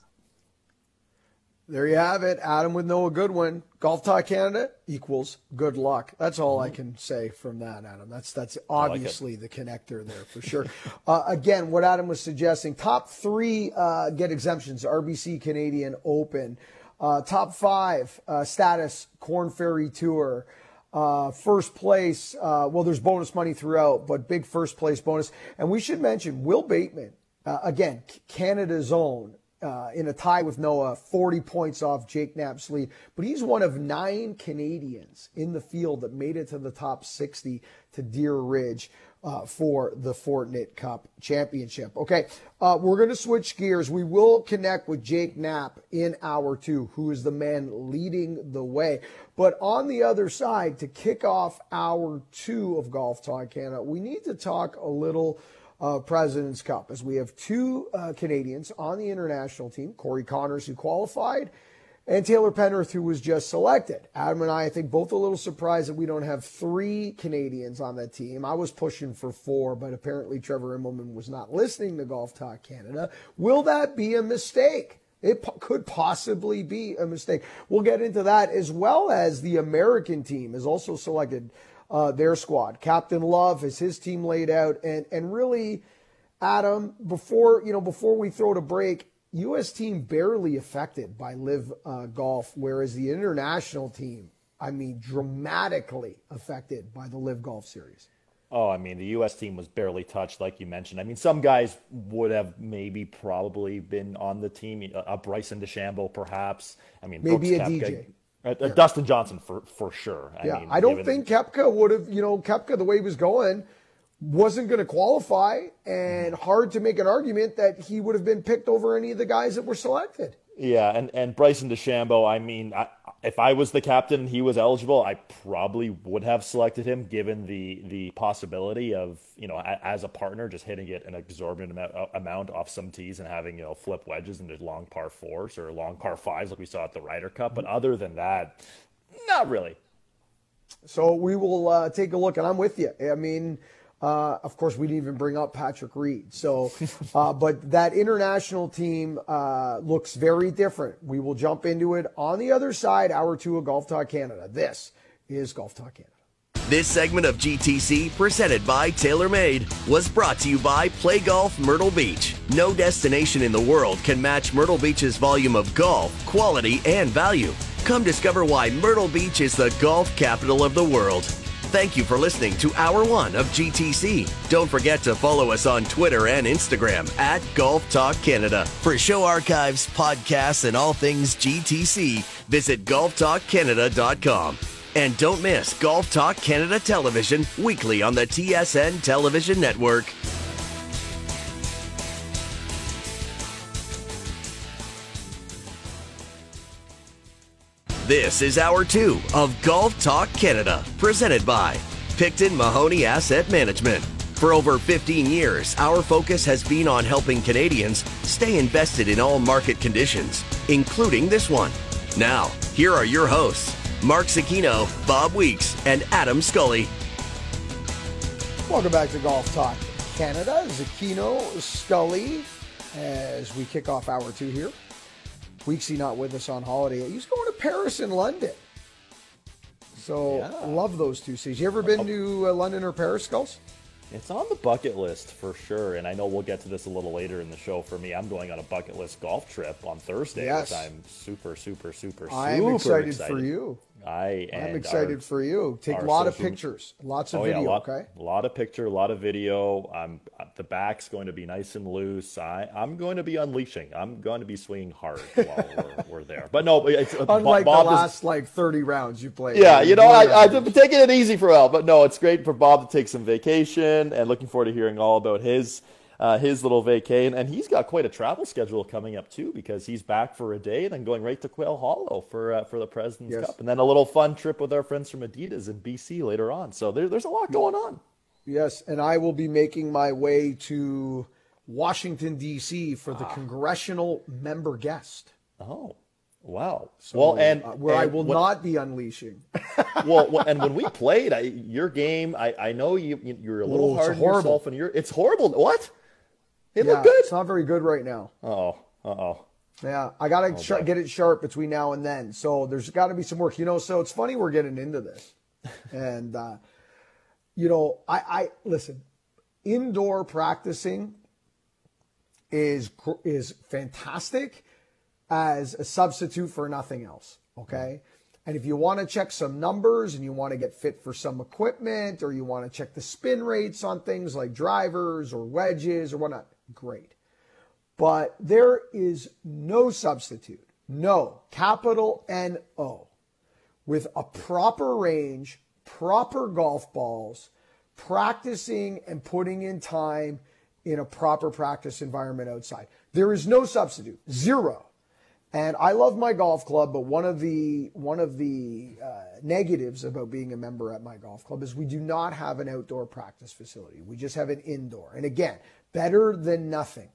There you have it. Adam with Noah Goodwin. Golf Talk Canada equals good luck. That's all I can say from that, Adam. That's that's obviously like the connector there for sure. uh, again, what Adam was suggesting: top three uh, get exemptions. RBC Canadian Open. Uh, top five uh, status Korn Ferry Tour. Uh, first place, uh, well, there's bonus money throughout, but big first place bonus. And we should mention Wil Bateman, again, Canada's own, uh, in a tie with Noah, 40 points off Jake Knapp's lead. But he's one of nine Canadians in the field that made it to the top 60 to Deer Ridge uh, for the Fortinet Cup Championship. Okay, uh, we're going to switch gears. We will connect with Jake Knapp in hour two, who is the man leading the way. But on the other side, to kick off hour two of Golf Talk Canada, we need to talk a little – uh, President's Cup, as we have two uh, Canadians on the international team Corey Conners, who qualified, and Taylor Pendrith, who was just selected. Adam and I, I think, both a little surprised that we don't have three Canadians on that team. I was pushing for four, but apparently Trevor Immelman was not listening to Golf Talk Canada. Will that be a mistake? It po- could possibly be a mistake. We'll get into that as well as the American team is also selected uh, their squad. Captain Love has his team laid out, and and really, Adam, before you know, before we throw to break, U.S. team barely affected by LIV uh, Golf, whereas the international team, I mean, dramatically affected by the LIV Golf Series. Oh, I mean, the U.S. team was barely touched, like you mentioned. I mean, some guys would have maybe probably been on the team. Uh, Bryson DeChambeau, perhaps. I mean, maybe Brooks a Koepka, DJ. Uh, yeah. Dustin Johnson for for sure. I yeah, mean, I don't given... think Koepka would have. You know, Koepka the way he was going wasn't going to qualify, and hard to make an argument that he would have been picked over any of the guys that were selected. Yeah, and and Bryson DeChambeau. I mean, I, if I was the captain and he was eligible, I probably would have selected him, given the the possibility of you know as a partner just hitting it an exorbitant amount, uh, amount off some tees and having you know flip wedges into long par fours or long par fives like we saw at the Ryder Cup. But other than that, not really. So we will uh, take a look, and I'm with you. I mean. Uh, of course, we didn't even bring up Patrick Reed. So, uh, but that international team uh, looks very different. We will jump into it on the other side, hour two of Golf Talk Canada. This is Golf Talk Canada. This segment of GTC, presented by TaylorMade, was brought to you by Play Golf Myrtle Beach. No destination in the world can match Myrtle Beach's volume of golf, quality, and value. Come discover why Myrtle Beach is the golf capital of the world. Thank you for listening to Hour One of GTC. Don't forget to follow us on Twitter and Instagram at Golf Talk Canada. For show archives, podcasts, and all things GTC, visit golftalkcanada.com. And don't miss Golf Talk Canada Television weekly on the TSN Television Network. This is hour two of Golf Talk Canada, presented by Picton Mahoney Asset Management. For over 15 years, our focus has been on helping Canadians stay invested in all market conditions, including this one. Now, here are your hosts, Mark Zecchino, Bob Weeks, and Adam Scully. Welcome back to Golf Talk Canada. Zecchino, Scully, as we kick off hour two here. Weeksy not with us on holiday. He's going to Paris and London. So yeah. love those two cities. You ever been to uh, London or Paris, Skulls? It's on the bucket list for sure, and I know we'll get to this a little later in the show. For me, I'm going on a bucket list golf trip on Thursday, yes. which I'm super, super, super, I'm excited, excited for you. I am excited our, for you. Take a lot of pictures, lots of oh, video. Yeah, a lot, okay, a lot of picture, a lot of video. I'm uh, the back's going to be nice and loose. I, I'm going to be unleashing. I'm going to be swinging hard while we're, we're, there. But no, it's uh, unlike Bob the last is, like 30 rounds you played. Yeah, you know, I, I'm taking it easy for Al, but no, it's great for Bob to take some vacation and looking forward to hearing all about his uh, his little vacay. And he's got quite a travel schedule coming up too, because he's back for a day and then going right to Quail Hollow for uh, for the President's yes. Cup, and then a little fun trip with our friends from Adidas in BC later on. So there, there's a lot going on. Yes, and I will be making my way to Washington D.C. for the ah. congressional member guest. Oh. Wow. So, well, and uh, where and I will not be unleashing. well, and when we played, I, your game, I, I know you you're a little hard on yourself, and you're it's horrible. What? It yeah, looked good. It's not very good right now. Oh, uh oh. Yeah, I gotta oh, get it sharp between now and then. So there's got to be some work, you know. So it's funny we're getting into this, and uh, you know, I, I listen. Indoor practicing is is fantastic as a substitute for nothing else. Okay. And if you want to check some numbers and you want to get fit for some equipment or you want to check the spin rates on things like drivers or wedges or whatnot, great. But there is no substitute, no, capital N O, with a proper range, proper golf balls, practicing and putting in time in a proper practice environment outside. There is no substitute, zero. And I love my golf club, but one of the one of the uh, negatives about being a member at my golf club is we do not have an outdoor practice facility. We just have an indoor. And again, better than nothing.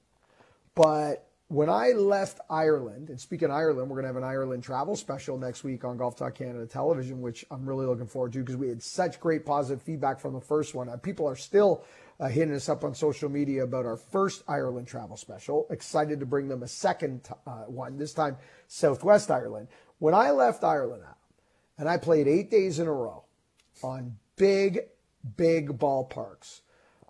But when I left Ireland, and speaking of Ireland, we're going to have an Ireland travel special next week on Golf Talk Canada television, which I'm really looking forward to because we had such great positive feedback from the first one. Uh, people are still uh, hitting us up on social media about our first Ireland travel special. Excited to bring them a second uh, one, this time Southwest Ireland. When I left Ireland and I played eight days in a row on big, big ballparks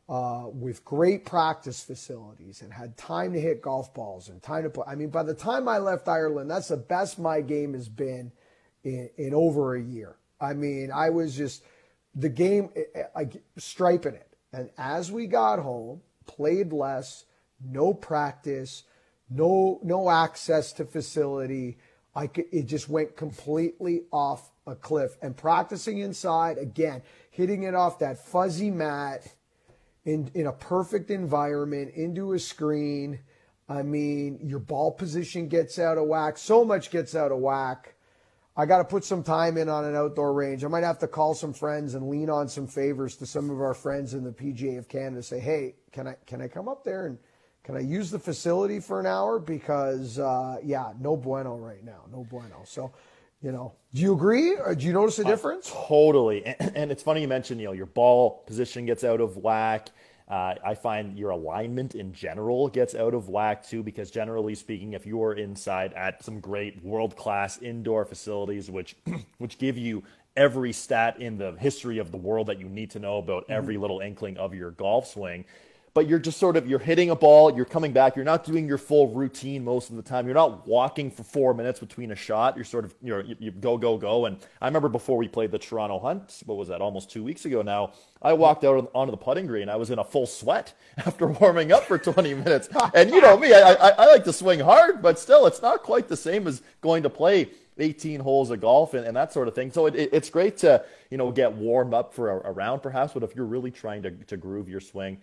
uh, with great practice facilities and had time to hit golf balls and time to play. I mean, by the time I left Ireland, that's the best my game has been in, in over a year. I mean, I was just the game, like striping it. And as we got home, played less, no practice, no no access to facility. I could, it just went completely off a cliff. And practicing inside again, hitting it off that fuzzy mat in, in a perfect environment into a screen. I mean, your ball position gets out of whack. So much gets out of whack. I got to put some time in on an outdoor range. I might have to call some friends and lean on some favors to some of our friends in the PGA of Canada. Say, hey, can I can I come up there and can I use the facility for an hour? Because uh, yeah, no bueno right now, no bueno. So you know, do you agree? Or do you notice a difference? Uh, totally. And, and, it's funny you mentioned, you know, your ball position gets out of whack. Uh, I find your alignment in general gets out of whack too, because generally speaking, if you're inside at some great world class indoor facilities, which which give you every stat in the history of the world that you need to know about every mm-hmm. little inkling of your golf swing, but you're just sort of you're hitting a ball, you're coming back, you're not doing your full routine most of the time. You're not walking for four minutes between a shot. You're sort of you know you, you go go go. And I remember before we played the Toronto Hunt, what was that? Almost two weeks ago now. I walked out onto the putting green. I was in a full sweat after warming up for 20 minutes. And you know me, I, I, I like to swing hard, but still, it's not quite the same as going to play 18 holes of golf and, and that sort of thing. So it, it, it's great to, you know, get warmed up for a, a, round perhaps, but if you're really trying to, to groove your swing,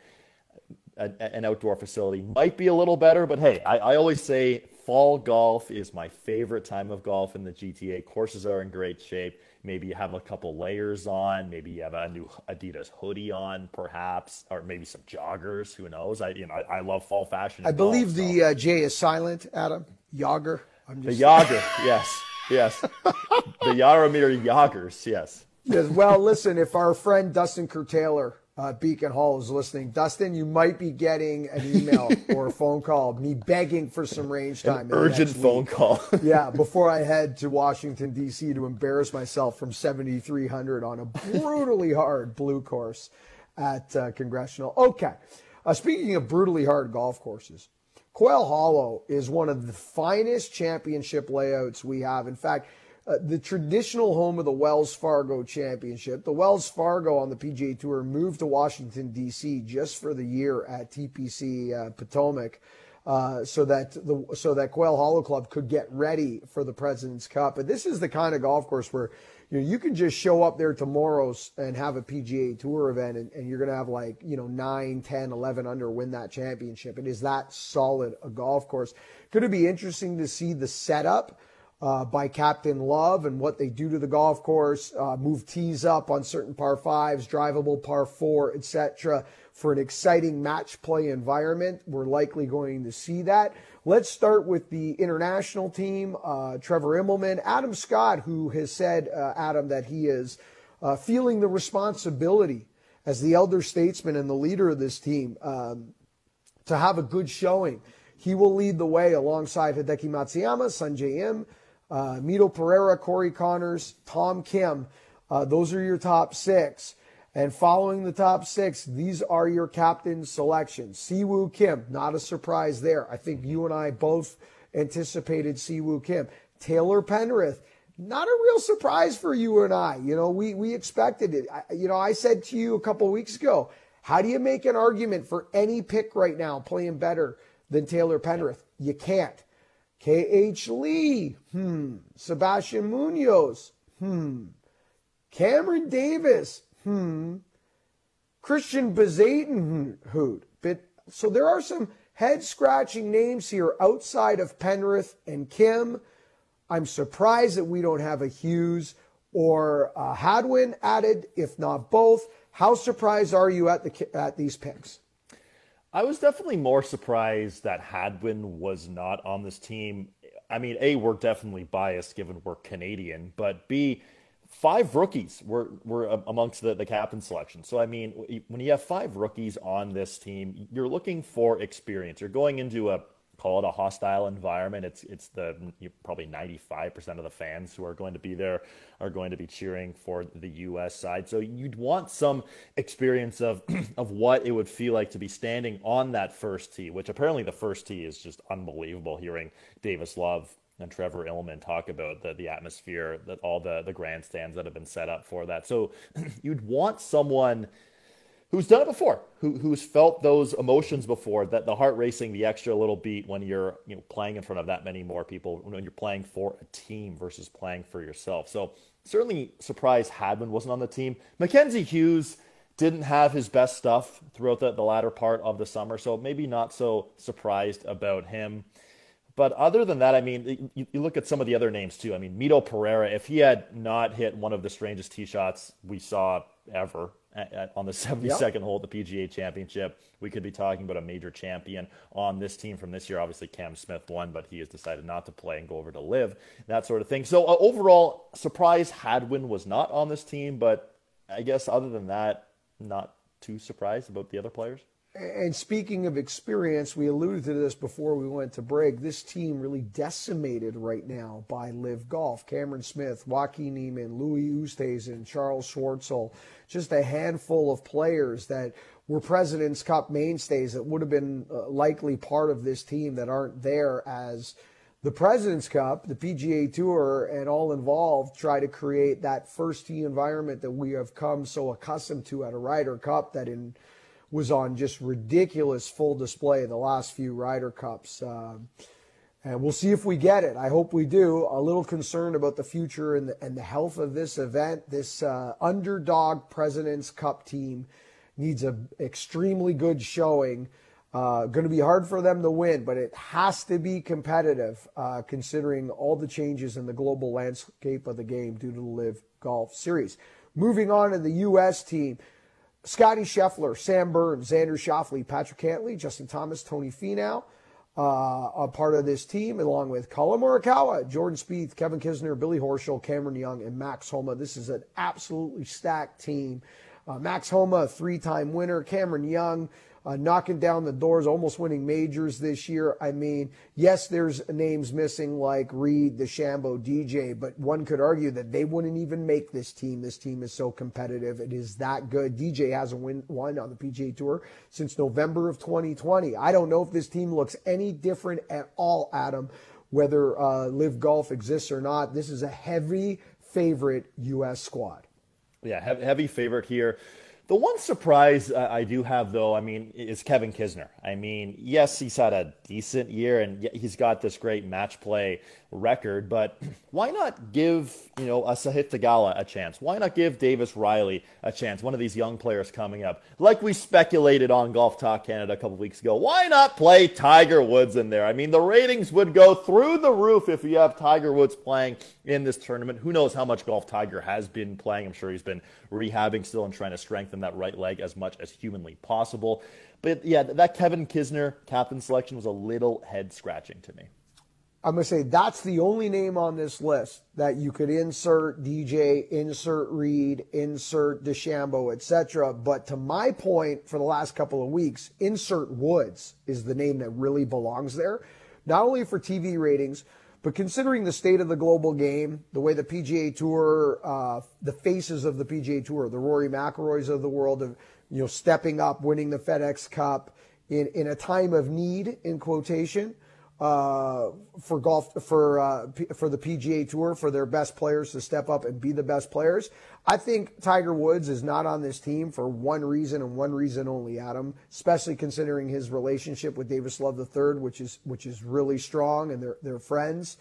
a, an outdoor facility might be a little better, but hey, I, I always say fall golf is my favorite time of golf in the GTA. Courses are in great shape. Maybe you have a couple layers on. Maybe you have a new Adidas hoodie on, perhaps, or maybe some joggers. Who knows? I you know I, I love fall fashion. I believe golf, the so. uh, J is silent, Adam. Jogger. I'm just the Jogger. yes, yes. the Jaromir Jagrs. Yes. Yes. Well, listen. If our friend Dustin Kurtaylor uh, Beacon Hall is listening, Dustin, you might be getting an email or a phone call, me begging for some range time. An urgent phone call. yeah, before I head to Washington, D.C. to embarrass myself from 7,300 on a brutally hard blue course at uh, Congressional. Okay. Uh, speaking of brutally hard golf courses, Quail Hollow is one of the finest championship layouts we have. In fact, uh, the traditional home of the Wells Fargo Championship. The Wells Fargo on the PGA Tour moved to Washington, D.C. just for the year at TPC uh, Potomac. Uh, so that the so that Quail Hollow Club could get ready for the President's Cup. But this is the kind of golf course where you know you can just show up there tomorrow and have a PGA Tour event, and, and you're going to have like you know 9, 10, 11 under win that championship. It is that solid a golf course. Could it be interesting to see the setup? Uh, by Captain Love and what they do to the golf course, uh, move tees up on certain par fives, drivable par four, etc. for an exciting match play environment. We're likely going to see that. Let's start with the international team. Uh, Trevor Immelman, Adam Scott, who has said, uh, Adam, that he is uh, feeling the responsibility as the elder statesman and the leader of this team um, to have a good showing. He will lead the way alongside Hideki Matsuyama, Sungjae Im, uh, Mito Pereira, Corey Conners, Tom Kim. Uh, those are your top six. And following the top six, these are your captain selections. Siwoo Kim, not a surprise there. I think you and I both anticipated Siwoo Kim. Taylor Pendrith, not a real surprise for you and I. You know, we, we expected it. I, you know, I said to you a couple weeks ago, how do you make an argument for any pick right now playing better than Taylor Pendrith? You can't. K.H. Lee, hmm. Sebastian Munoz, hmm. Cameron Davis, hmm, Christian Bezuidenhout. But so there are some head scratching names here outside of Pendrith and Kim. I'm surprised that we don't have a Hughes or a Hadwin added, if not both. How surprised are you at the at these picks? I was definitely more surprised that Hadwin was not on this team. I mean, A, we're definitely biased given we're Canadian, but B, five rookies were, were amongst the, the captain selection. So, I mean, when you have five rookies on this team, you're looking for experience. You're going into a call it a hostile environment. It's it's the probably 95% of the fans who are going to be there are going to be cheering for the U.S. side. So you'd want some experience of of what it would feel like to be standing on that first tee, which apparently the first tee is just unbelievable. Hearing Davis Love and Trevor Immelman talk about the, the atmosphere, that all the, the grandstands that have been set up for that. So you'd want someone who's done it before, who, who's felt those emotions before, that the heart racing, the extra little beat when you're you know playing in front of that many more people, when you're playing for a team versus playing for yourself. So certainly surprised Hadwin wasn't on the team. Mackenzie Hughes didn't have his best stuff throughout the, the latter part of the summer, so maybe not so surprised about him. But other than that, I mean, you, you, look at some of the other names too. I mean, Mito Pereira, if he had not hit one of the strangest tee shots we saw ever on the 72nd yep. hole at the PGA Championship, we could be talking about a major champion on this team from this year. Obviously, Cam Smith won, but he has decided not to play and go over to LIV, that sort of thing. So, uh, overall, surprise Hadwin was not on this team, but I guess other than that, not too surprised about the other players. And speaking of experience, we alluded to this before we went to break. This team really decimated right now by LIV Golf. Cameron Smith, Joaquin Niemann, Louis Oosthuizen, Charles Schwartzel, just a handful of players that were President's Cup mainstays that would have been uh, likely part of this team that aren't there as the President's Cup, the PGA Tour, and all involved try to create that first tee environment that we have come so accustomed to at a Ryder Cup that in – was on just ridiculous full display the last few Ryder Cups. Uh, and we'll see if we get it. I hope we do. A little concerned about the future and the, and the health of this event. This uh, underdog President's Cup team needs an extremely good showing. Uh, going to be hard for them to win, but it has to be competitive uh, considering all the changes in the global landscape of the game due to the LIV Golf Series. Moving on to the U.S. team. Scotty Scheffler, Sam Burns, Xander Schauffele, Patrick Cantlay, Justin Thomas, Tony Finau, uh, a part of this team, along with Collin Morikawa, Jordan Spieth, Kevin Kisner, Billy Horschel, Cameron Young, and Max Homa. This is an absolutely stacked team. Uh, Max Homa, three-time winner. Cameron Young, uh, knocking down the doors, almost winning majors this year. I mean, yes, there's names missing like Reed, DeChambeau, DJ, but one could argue that they wouldn't even make this team. This team is so competitive. It is that good. DJ hasn't win, won on the PGA Tour since November of 2020. I don't know if this team looks any different at all, Adam, whether uh, LIV Golf exists or not. This is a heavy favorite U.S. squad. Yeah, heavy favorite here. The one surprise I do have, though, I mean, is Kevin Kisner. I mean, yes, he's had a decent year and he's got this great match play record, but why not give, you know, a Sahith Theegala a chance? Why not give Davis Riley a chance? One of these young players coming up. Like we speculated on Golf Talk Canada a couple weeks ago. Why not play Tiger Woods in there? I mean, the ratings would go through the roof if you have Tiger Woods playing in this tournament. Who knows how much golf Tiger has been playing? I'm sure he's been rehabbing still and trying to strengthen that right leg as much as humanly possible. But yeah, that Kevin Kisner captain selection was a little head scratching to me. I'm going to say that's the only name on this list that you could insert DJ, insert Reed, insert DeChambeau, etc. But to my point for the last couple of weeks, insert Woods is the name that really belongs there, not only for TV ratings, but considering the state of the global game, the way the PGA Tour, uh, the faces of the PGA Tour, the Rory McIlroys of the world, of you know stepping up, winning the FedEx Cup in in a time of need, in quotation uh, for golf for uh, P, for the PGA Tour for their best players to step up and be the best players. I think Tiger Woods is not on this team for one reason and one reason only, Adam. Especially considering his relationship with Davis Love III, which is which is really strong, and they're they're friends.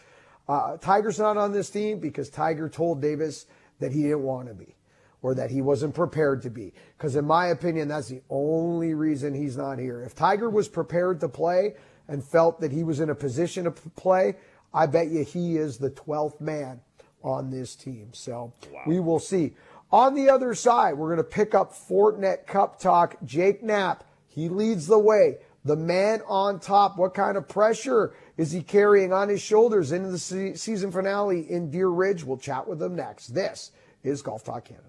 Uh, Tiger's not on this team because Tiger told Davis that he didn't want to be or that he wasn't prepared to be. Because, in my opinion, that's the only reason he's not here. If Tiger was prepared to play, and felt that he was in a position to play, I bet you he is the 12th man on this team. So wow. we will see. On the other side, we're going to pick up Fortinet Cup talk. Jake Knapp, he leads the way. The man on top. What kind of pressure is he carrying on his shoulders into the season finale in Deer Ridge? We'll chat with him next. This is Golf Talk Canada.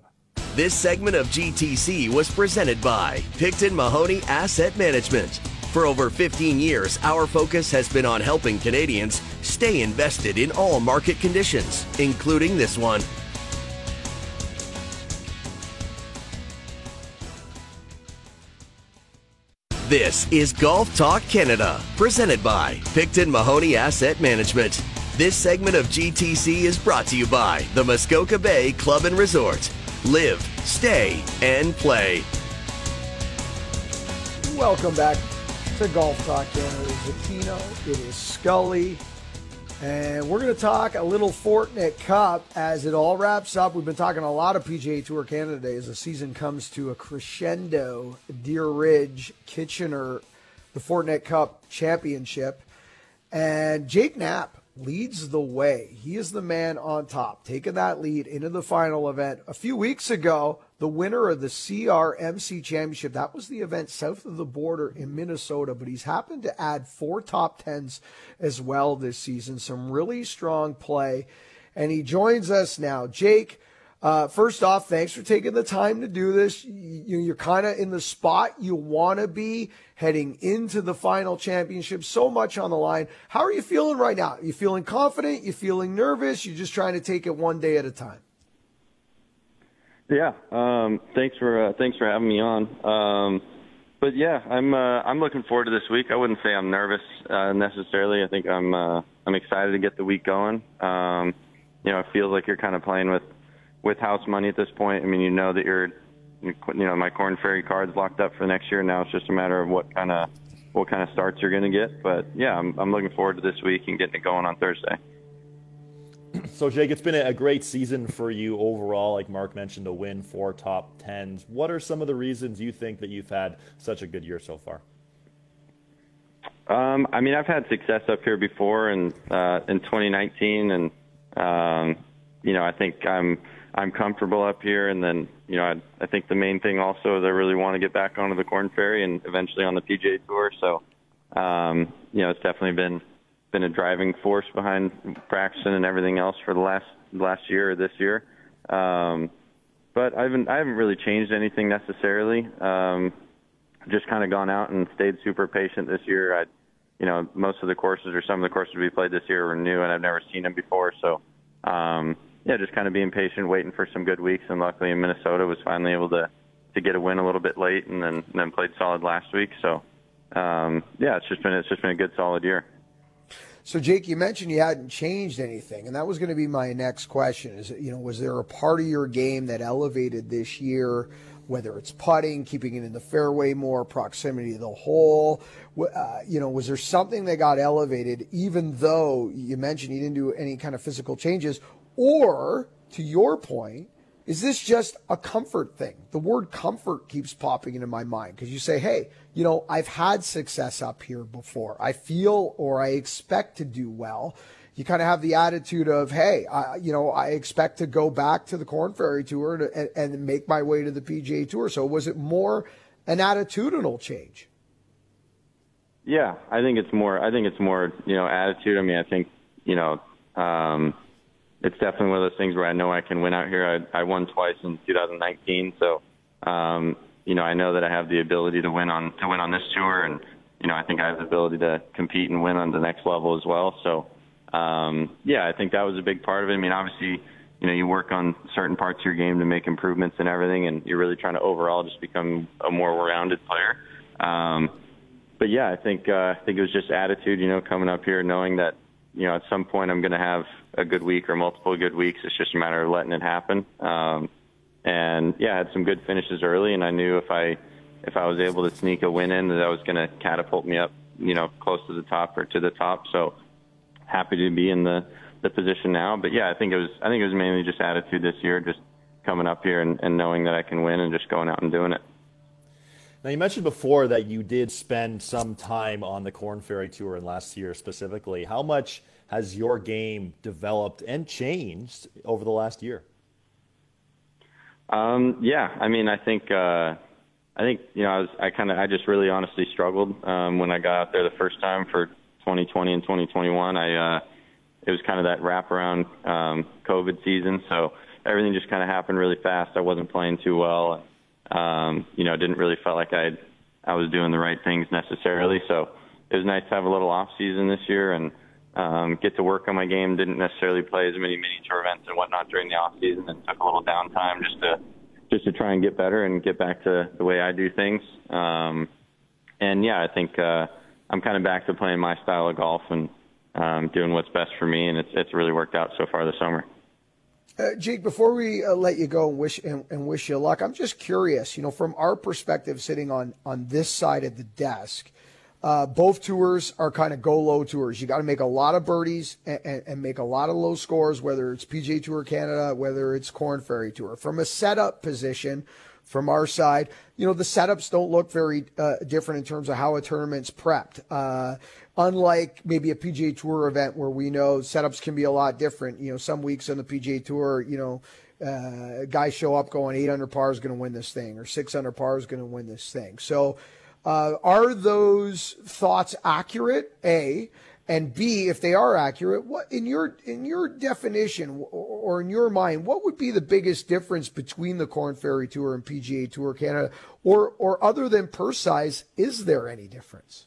This segment of GTC was presented by Picton Mahoney Asset Management. For over 15 years, our focus has been on helping Canadians stay invested in all market conditions, including this one. This is Golf Talk Canada, presented by Picton Mahoney Asset Management. This segment of GTC is brought to you by the Muskoka Bay Club and Resort. Live, stay, and play. Welcome back to Golf Talk Canada. It is Aquino, it is Scully, and we're going to talk a little Fortinet Cup as it all wraps up. We've been talking a lot of PGA Tour Canada Day as the season comes to a crescendo. Deer Ridge, Kitchener, the Fortinet Cup Championship, and Jake Knapp leads the way. He is the man on top, taking that lead into the final event. A few weeks ago, the winner of the CRMC Championship. That was the event south of the border in Minnesota, but he's happened to add four top tens as well this season. Some really strong play. And he joins us now. Jake, uh, first off, thanks for taking the time to do this. You, you're kind of in the spot you want to be heading into the final championship. So much on the line. How are you feeling right now? You feeling confident? You feeling nervous? You're just trying to take it one day at a time? Yeah. Um, thanks for uh, thanks for having me on. Um, but yeah, I'm uh, I'm looking forward to this week. I wouldn't say I'm nervous uh, necessarily. I think I'm uh, I'm excited to get the week going. Um, you know, it feels like you're kind of playing with with house money at this point. I mean, you know that you're you know my Korn Ferry card's locked up for next year. Now it's just a matter of what kind of what kind of starts you're going to get. But yeah, I'm I'm looking forward to this week and getting it going on Thursday. So, Jake, it's been a great season for you overall. Like Mark mentioned, a win, four top tens. What are some of the reasons you think that you've had such a good year so far? Um, I mean, I've had success up here before, and uh, in 2019, and um, you know, I think I'm I'm comfortable up here. And then, you know, I, I think the main thing also is I really want to get back onto the Korn Ferry and eventually on the PGA Tour. So, um, you know, it's definitely been been a driving force behind Braxton and everything else for the last last year or this year. Um, but I haven't I haven't really changed anything necessarily. Um, just kind of gone out and stayed super patient this year. I, you know, most of the courses or some of the courses we played this year were new and I've never seen them before. So, um, yeah, just kind of being patient, waiting for some good weeks. And luckily in Minnesota was finally able to to get a win a little bit late and then and then played solid last week. So, um, yeah, it's just been it's just been a good solid year. So, Jake, you mentioned you hadn't changed anything, and that was going to be my next question. Is you know, was there a part of your game that elevated this year? Whether it's putting, keeping it in the fairway more, proximity to the hole, uh, you know, was there something that got elevated, even though you mentioned you didn't do any kind of physical changes, or to your point, is this just a comfort thing? The word comfort keeps popping into my mind because you say, hey, you know, I've had success up here before. I feel or I expect to do well. you kind of have the attitude of, hey, I, you know, I expect to go back to the Korn Ferry Tour to, and, and make my way to the PGA Tour. So was it more an attitudinal change? Yeah, I think it's more. I think it's more, you know, attitude. I mean, I think, you know, um, it's definitely one of those things where I know I can win out here. I, I won twice in 2019, so um, you know, I know that I have the ability to win on to win on this tour, and you know, I think I have the ability to compete and win on the next level as well. So, um, yeah, I think that was a big part of it. I mean, obviously, you know, you work on certain parts of your game to make improvements and everything, and you're really trying to overall just become a more rounded player. Um, but yeah, I think uh, I think it was just attitude, you know, coming up here, knowing that you know at some point I'm going to have a good week or multiple good weeks. It's just a matter of letting it happen. Um, and yeah, I had some good finishes early, and I knew if I if I was able to sneak a win in, that I was going to catapult me up, you know, close to the top or to the top. So happy to be in the the position now. But yeah, I think it was I think it was mainly just attitude this year, just coming up here and, and knowing that I can win and just going out and doing it. Now you mentioned before that you did spend some time on the Korn Ferry Tour in last year specifically. How much has your game developed and changed over the last year? Um, yeah, I mean, I think uh, I think you know I was I kind of I just really honestly struggled um, when I got out there the first time for 2020 and 2021. I uh, it was kind of that wraparound um, COVID season, so everything just kind of happened really fast. I wasn't playing too well. Um, you know, didn't really feel like I I was doing the right things necessarily. So it was nice to have a little off season this year and um, get to work on my game. Didn't necessarily play as many mini tour events and whatnot during the off season, and took a little downtime just to just to try and get better and get back to the way I do things. Um, and yeah, I think uh, I'm kind of back to playing my style of golf and um, doing what's best for me, and it's it's really worked out so far this summer. Uh, Jake, before we uh, let you go and wish and, and, wish you luck, I'm just curious. You know, from our perspective, sitting on on this side of the desk, uh, both tours are kind of go low tours. You got to make a lot of birdies and, and, and, make a lot of low scores, whether it's PGA Tour Canada, whether it's Korn Ferry Tour. From a setup position, from our side, you know, the setups don't look very uh, different in terms of how a tournament's prepped. Uh, unlike maybe a PGA Tour event where we know setups can be a lot different. You know, some weeks on the PGA Tour, you know, uh, guys show up going eight under par is going to win this thing, or six under par is going to win this thing. So uh, are those thoughts accurate? A and B, if they are accurate, what in your in your definition or in your mind, what would be the biggest difference between the Korn Ferry Tour and PGA Tour Canada, or or other than purse size, is there any difference?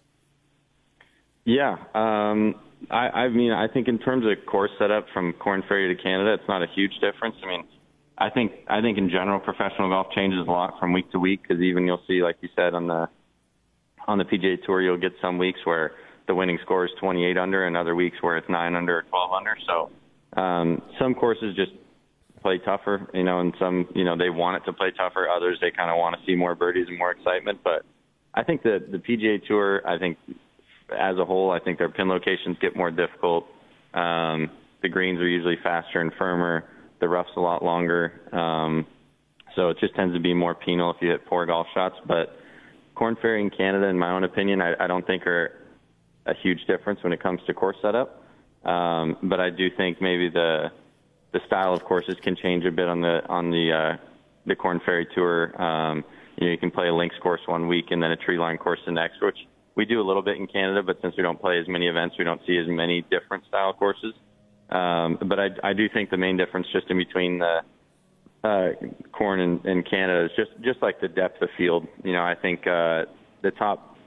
Yeah, um, I, I mean, I think in terms of course setup from Korn Ferry to Canada, it's not a huge difference. I mean, I think I think in general, professional golf changes a lot from week to week because even you'll see, like you said, on the on the PGA Tour, you'll get some weeks where the winning score is 28 under, and other weeks where it's nine under or 12 under. So um, some courses just play tougher, you know, and some, you know, they want it to play tougher. Others they kind of want to see more birdies and more excitement. But I think that the PGA Tour, I think as a whole, I think their pin locations get more difficult. Um, the greens are usually faster and firmer. The rough's a lot longer. Um, so it just tends to be more penal if you hit poor golf shots. But Korn Ferry in Canada, in my own opinion, I, I don't think are a huge difference when it comes to course setup. Um, but I do think maybe the the style of courses can change a bit on the on the uh, the Korn Ferry Tour. Um, you know, you can play a links course one week and then a tree line course the next, which we do a little bit in Canada. But since we don't play as many events, we don't see as many different style courses. Um, but I, I do think the main difference just in between the uh, Korn in, in Canada is just just like the depth of field. You know, I think uh, the top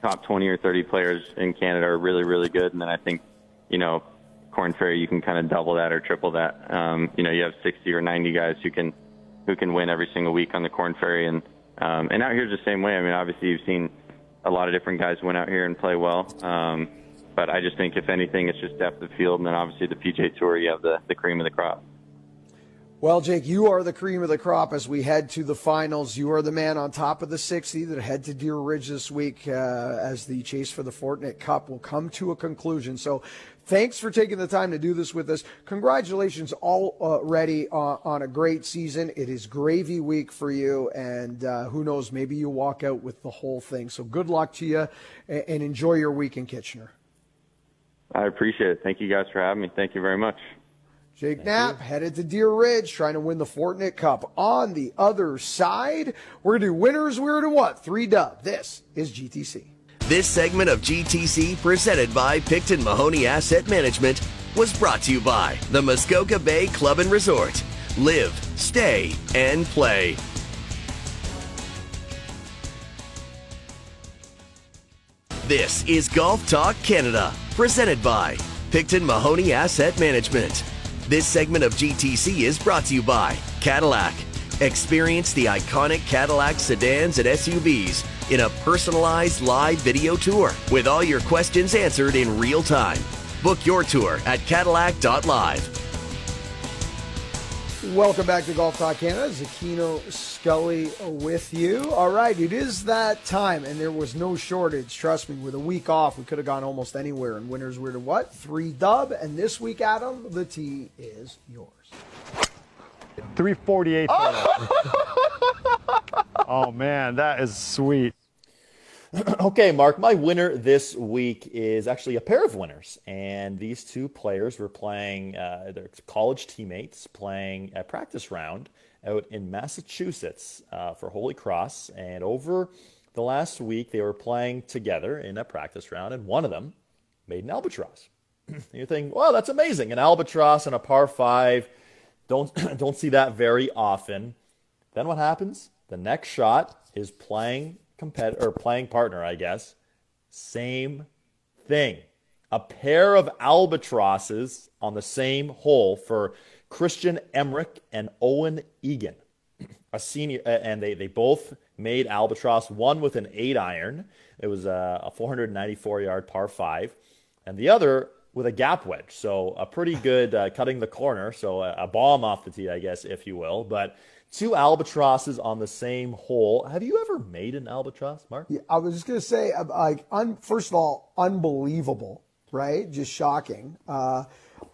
top 20 or 30 players in Canada are really really good, and then I think you know Korn Ferry you can kind of double that or triple that. Um, you know, you have 60 or 90 guys who can who can win every single week on the Korn Ferry, and um, and out here's the same way. I mean, obviously you've seen a lot of different guys went out here and play well. Um, but I just think if anything, it's just depth of field, and then obviously the PGA Tour, you have the, the cream of the crop. Well, Jake, you are the cream of the crop as we head to the finals. You are the man on top of the 60 that head to Deer Ridge this week uh, as the chase for the Fortinet Cup will come to a conclusion. So thanks for taking the time to do this with us. Congratulations already on, on a great season. It is gravy week for you, and uh, who knows, maybe you walk out with the whole thing. So good luck to you and enjoy your week in Kitchener. I appreciate it. Thank you guys for having me. Thank you very much. Jake Thank Knapp you. headed to Deer Ridge trying to win the Fortinet Cup. On the other side, we're going to do winners, we're going to what? Three dub. This is GTC. This segment of GTC, presented by Picton Mahoney Asset Management, was brought to you by the Muskoka Bay Club and Resort. Live, stay, and play. This is Golf Talk Canada, presented by Picton Mahoney Asset Management. This segment of GTC is brought to you by Cadillac. Experience the iconic Cadillac sedans and SUVs in a personalized live video tour with all your questions answered in real time. Book your tour at Cadillac.live. Welcome back to Golf Talk Canada. Zecchino Scully with you. All right, it is that time, and there was no shortage. Trust me, with a week off, we could have gone almost anywhere. And winners were to what? Three dub. And this week, Adam, the tee is yours. 348. oh man, that is sweet. okay, Mark, my winner this week is actually a pair of winners. And these two players were playing, uh, their college teammates playing a practice round out in Massachusetts uh, for Holy Cross. And over the last week, they were playing together in a practice round, and one of them made an albatross. you think, well, that's amazing. An albatross and a par five. Don't, don't see that very often. Then what happens? The next shot is playing competitor or playing partner, I guess, same thing. A pair of albatrosses on the same hole for Christian Emmerich and Owen Egan, a senior, and they, they both made albatross. One with an eight iron, it was a, a 494 yard par five, and the other with a gap wedge. So a pretty good uh, cutting the corner. So a, a bomb off the tee, I guess, if you will. But two albatrosses on the same hole. Have you ever made an albatross, Mark? Yeah, I was just gonna say, uh, like, un, first of all, unbelievable, right? Just shocking. Uh,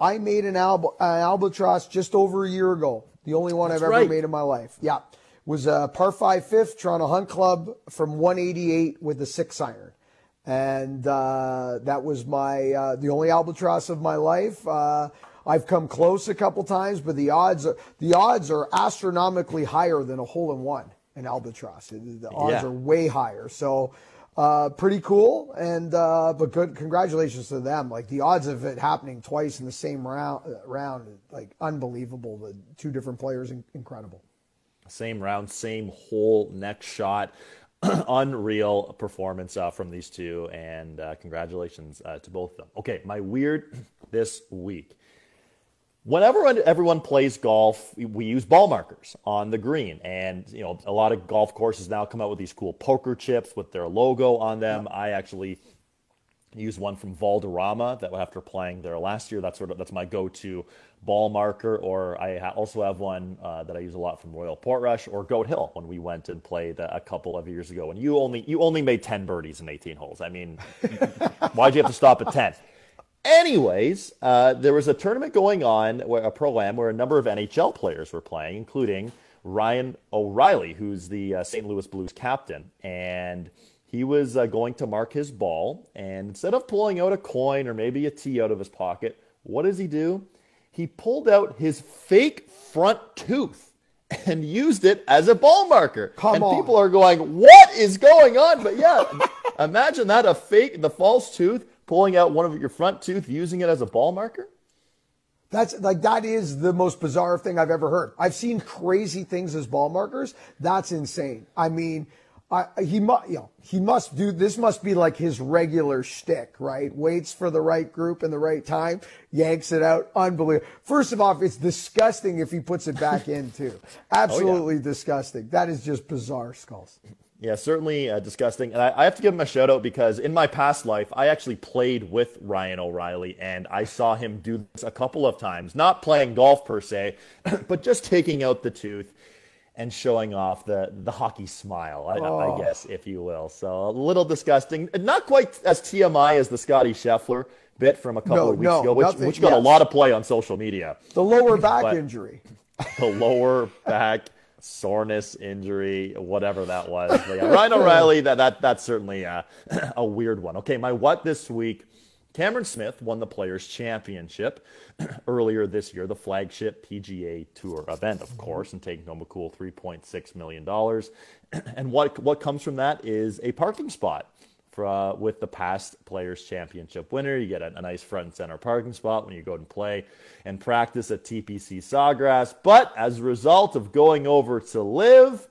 I made an, al- an, albatross just over a year ago. The only one That's I've ever made in my life. Yeah, was a par five fifth Toronto Hunt Club from 188 with a six iron, and uh, that was my uh, the only albatross of my life. I've come close a couple times, but the odds are, the odds are astronomically higher than a hole in one in albatross. The odds yeah. are way higher. So uh, pretty cool. And uh, but good congratulations to them. Like the odds of it happening twice in the same round round like unbelievable. The two different players incredible. Same round same hole. Next shot. Unreal performance uh, from these two. And uh, congratulations uh, to both of them. Okay my weird this week whenever everyone plays golf, we use ball markers on the green. And, you know, a lot of golf courses now come out with these cool poker chips with their logo on them. I actually use one from Valderrama that after playing there last year, that's sort of, that's my go-to ball marker. Or I also have one uh, that I use a lot from Royal Portrush or Goat Hill when we went and played a couple of years ago. And you only, you only made 10 birdies in 18 holes. I mean, why'd you have to stop at 10? Anyways, uh, there was a tournament going on, a pro am, where a number of NHL players were playing, including Ryan O'Reilly, who's the uh, St. Louis Blues captain. And he was uh, going to mark his ball. And instead of pulling out a coin or maybe a tee out of his pocket, what does he do? He pulled out his fake front tooth and used it as a ball marker. Come and on. people are going, What is going on? But yeah, imagine that a fake, the false tooth pulling out one of your front tooth, using it as a ball marker? That's like that is the most bizarre thing I've ever heard. I've seen crazy things as ball markers. That's insane. I mean, I, he must, you know, he must do this. Must be like his regular shtick, right? Waits for the right group and the right time, yanks it out. Unbelievable. First of all, it's disgusting if he puts it back in too. Absolutely oh, yeah. disgusting. That is just bizarre, skulls. Yeah, certainly uh, disgusting. And I, I, have to give him a shout out because in my past life, I actually played with Ryan O'Reilly and I saw him do this a couple of times. Not playing golf per se, but just taking out the tooth and showing off the, the hockey smile, I, oh. I guess, if you will. So a little disgusting. Not quite as TMI as the Scotty Scheffler bit from a couple no, of weeks no, ago, which, which got yes. a lot of play on social media. The lower back injury. The lower back soreness, injury, whatever that was. But yeah, Ryan O'Reilly, that, that, that's certainly a, a weird one. Okay, my what this week Cameron Smith won the Players Championship earlier this year, the flagship PGA Tour event, of course, and taking home a cool $3.6 million. And what, what comes from that is a parking spot. For, uh, with the past Players Championship winner, you get a, a nice front and center parking spot when you go and play and practice at TPC Sawgrass. But as a result of going over to LIV,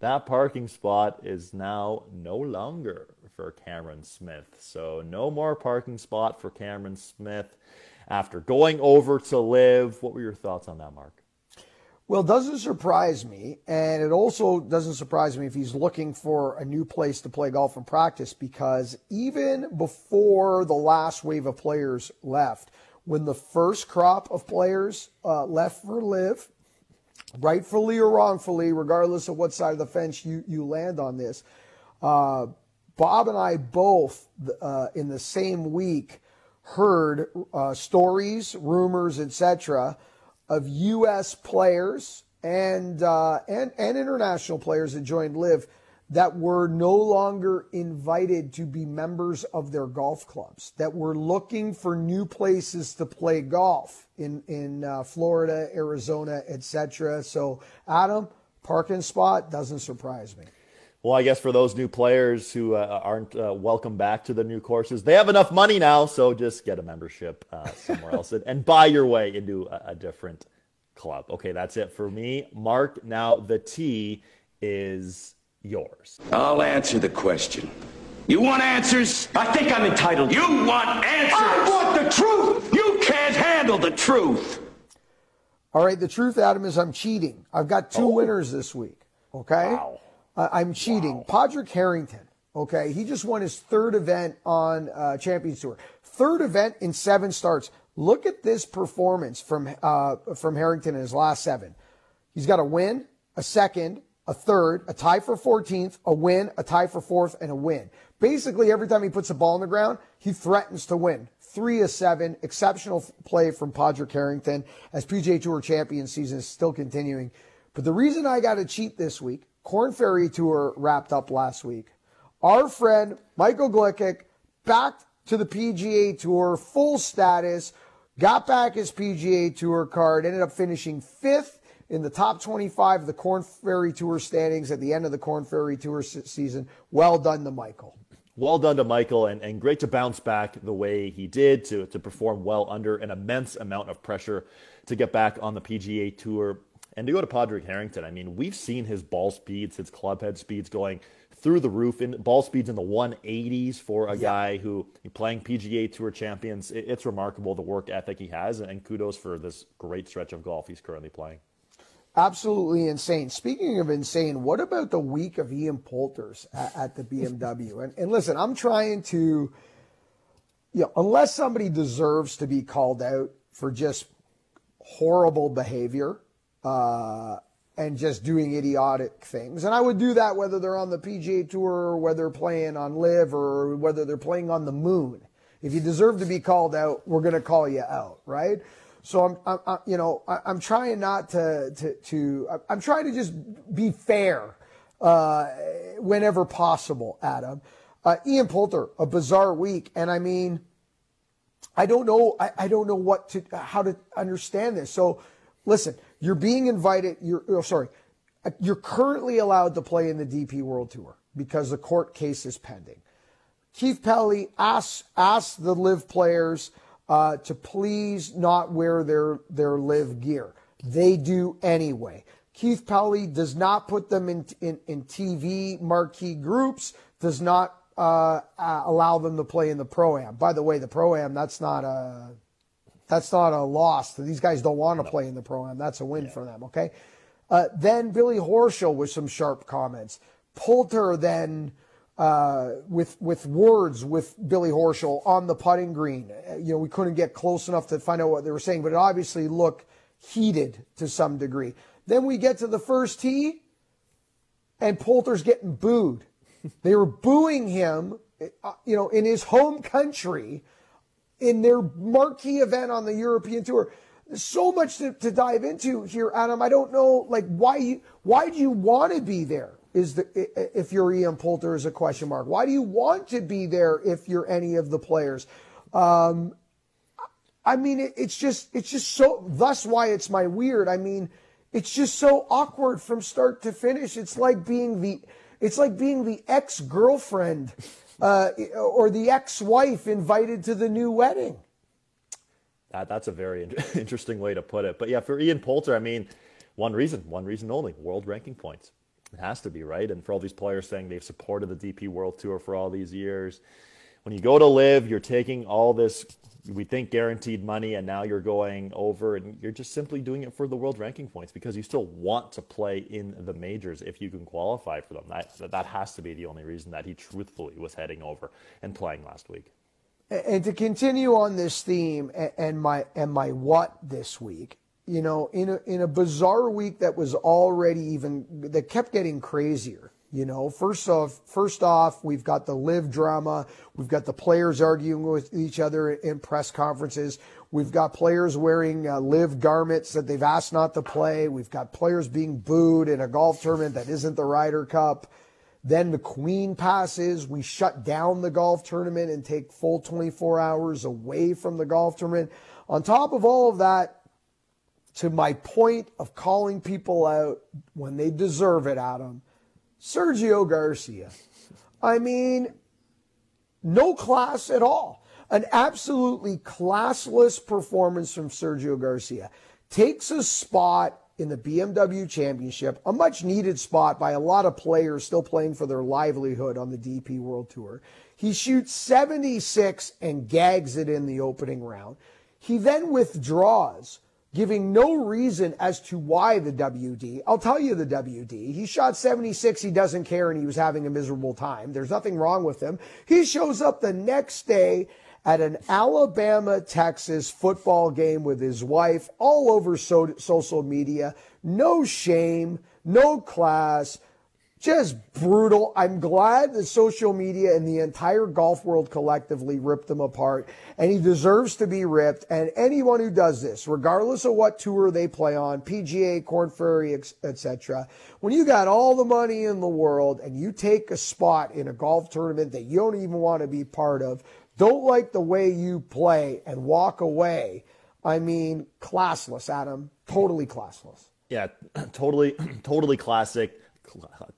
that parking spot is now no longer for Cameron Smith. So no more parking spot for Cameron Smith after going over to LIV. What were your thoughts on that, Mark? Well, it doesn't surprise me. And it also doesn't surprise me if he's looking for a new place to play golf and practice because even before the last wave of players left, when the first crop of players uh, left for LIV, rightfully or wrongfully, regardless of what side of the fence you, you land on this, uh, Bob and I both, uh, in the same week, heard uh, stories, rumors, etc., of U.S. players and, uh, and and international players that joined LIV that were no longer invited to be members of their golf clubs. That were looking for new places to play golf in in uh, Florida, Arizona, etc. So, Adam, parking spot doesn't surprise me. Well, I guess for those new players who uh, aren't uh, welcome back to the new courses, they have enough money now, so just get a membership uh, somewhere else and, and, buy your way into a, a, different club. Okay, that's it for me. Mark, now the T is yours. I'll answer the question. You want answers? I think I'm entitled. You want answers? I want the truth. You can't handle the truth. All right, the truth, Adam, is I'm cheating. I've got two oh. winners this week. Okay. Wow. Uh, I'm cheating. Wow. Padraig Harrington. Okay, he just won his third event on uh, Champions Tour. Third event in seven starts. Look at this performance from uh, from Harrington in his last seven. He's got a win, a second, a third, a tie for 14th, a win, a tie for fourth, and a win. Basically, every time he puts a ball on the ground, he threatens to win. Three of seven, exceptional play from Padraig Harrington as PGA Tour champion season is still continuing. But the reason I got to cheat this week Korn Ferry Tour wrapped up last week. Our friend Michael Gligic back to the PGA Tour, full status, got back his PGA Tour card, ended up finishing fifth in the top 25 of the Korn Ferry Tour standings at the end of the Korn Ferry Tour season. Well done to Michael. Well done to Michael, and, and great to bounce back the way he did to, to perform well under an immense amount of pressure to get back on the PGA Tour. And to go to Padraig Harrington, I mean, we've seen his ball speeds, his club head speeds going through the roof, in ball speeds in the 180s for a yeah. guy who playing PGA Tour champions. It, it's remarkable the work ethic he has, and kudos for this great stretch of golf he's currently playing. Absolutely insane. Speaking of insane, what about the week of Ian Poulters at, at the BMW? and, and listen, I'm trying to, you know, unless somebody deserves to be called out for just horrible behavior, uh, and just doing idiotic things. And I would do that whether they're on the PGA Tour or whether playing on LIV or whether they're playing on the moon. If you deserve to be called out, we're going to call you out, right? So I'm, I'm, I'm you know, I, am trying not to, to, to, I'm trying to just be fair, uh, whenever possible, Adam. Uh, Ian Poulter, a bizarre week. And I mean, I don't know, I, I don't know what to, how to understand this. So listen, you're being invited. You're oh, sorry. You're currently allowed to play in the DP World Tour because the court case is pending. Keith Pelley asks asks the LIV players uh, to please not wear their their LIV gear. They do anyway. Keith Pelley does not put them in in, in TV marquee groups. Does not uh, uh, allow them to play in the pro am. By the way, the pro am that's not a that's not a loss. These guys don't want to no. play in the pro am. That's a win yeah. for them. Okay. Uh, then Billy Horschel with some sharp comments. Poulter then uh, with with words with Billy Horschel on the putting green. Uh, you know, we couldn't get close enough to find out what they were saying, but it obviously looked heated to some degree. Then we get to the first tee, and Poulter's getting booed. they were booing him, uh, you know, in his home country in their marquee event on the European tour. There's so much to, to dive into here, Adam. I don't know, like, why you, why do you want to be there? Is the if you're Ian Poulter is a question mark. Why do you want to be there if you're any of the players? Um, I mean, it, it's just it's just so. Thus, why it's my weird. I mean, it's just so awkward from start to finish. It's like being the it's like being the ex girlfriend uh, or the ex wife invited to the new wedding. That, that's a very interesting way to put it. But yeah, for Ian Poulter, I mean, one reason, one reason only world ranking points. It has to be, right? And for all these players saying they've supported the DP World Tour for all these years, when you go to LIV, you're taking all this, we think guaranteed money, and now you're going over and you're just simply doing it for the world ranking points because you still want to play in the majors if you can qualify for them. That, that has to be the only reason that he truthfully was heading over and playing last week. And to continue on this theme and my and my what this week, you know, in a in a bizarre week that was already even that kept getting crazier. You know, first off, first off, we've got the LIV drama. We've got the players arguing with each other in press conferences. We've got players wearing uh, LIV garments that they've asked not to play. We've got players being booed in a golf tournament that isn't the Ryder Cup. Then the Queen passes. We shut down the golf tournament and take full 24 hours away from the golf tournament. On top of all of that, to my point of calling people out when they deserve it, Adam, Sergio Garcia. I mean, no class at all. An absolutely classless performance from Sergio Garcia. Takes a spot in the BMW Championship, a much needed spot by a lot of players still playing for their livelihood on the DP World Tour. He shoots 76 and gags it in the opening round. He then withdraws, giving no reason as to why the WD. I'll tell you the WD. He shot 76, he doesn't care, and he was having a miserable time. There's nothing wrong with him. He shows up the next day at an Alabama Texas football game with his wife all over so- social media. No shame, no class, just brutal. I'm glad that social media and the entire golf world collectively ripped him apart, and he deserves to be ripped. And anyone who does this, regardless of what tour they play on, PGA, Korn Ferry, etc., when you got all the money in the world and you take a spot in a golf tournament that you don't even want to be part of, don't like the way you play and walk away. I mean, classless, Adam. Totally classless. Yeah, totally, totally classic,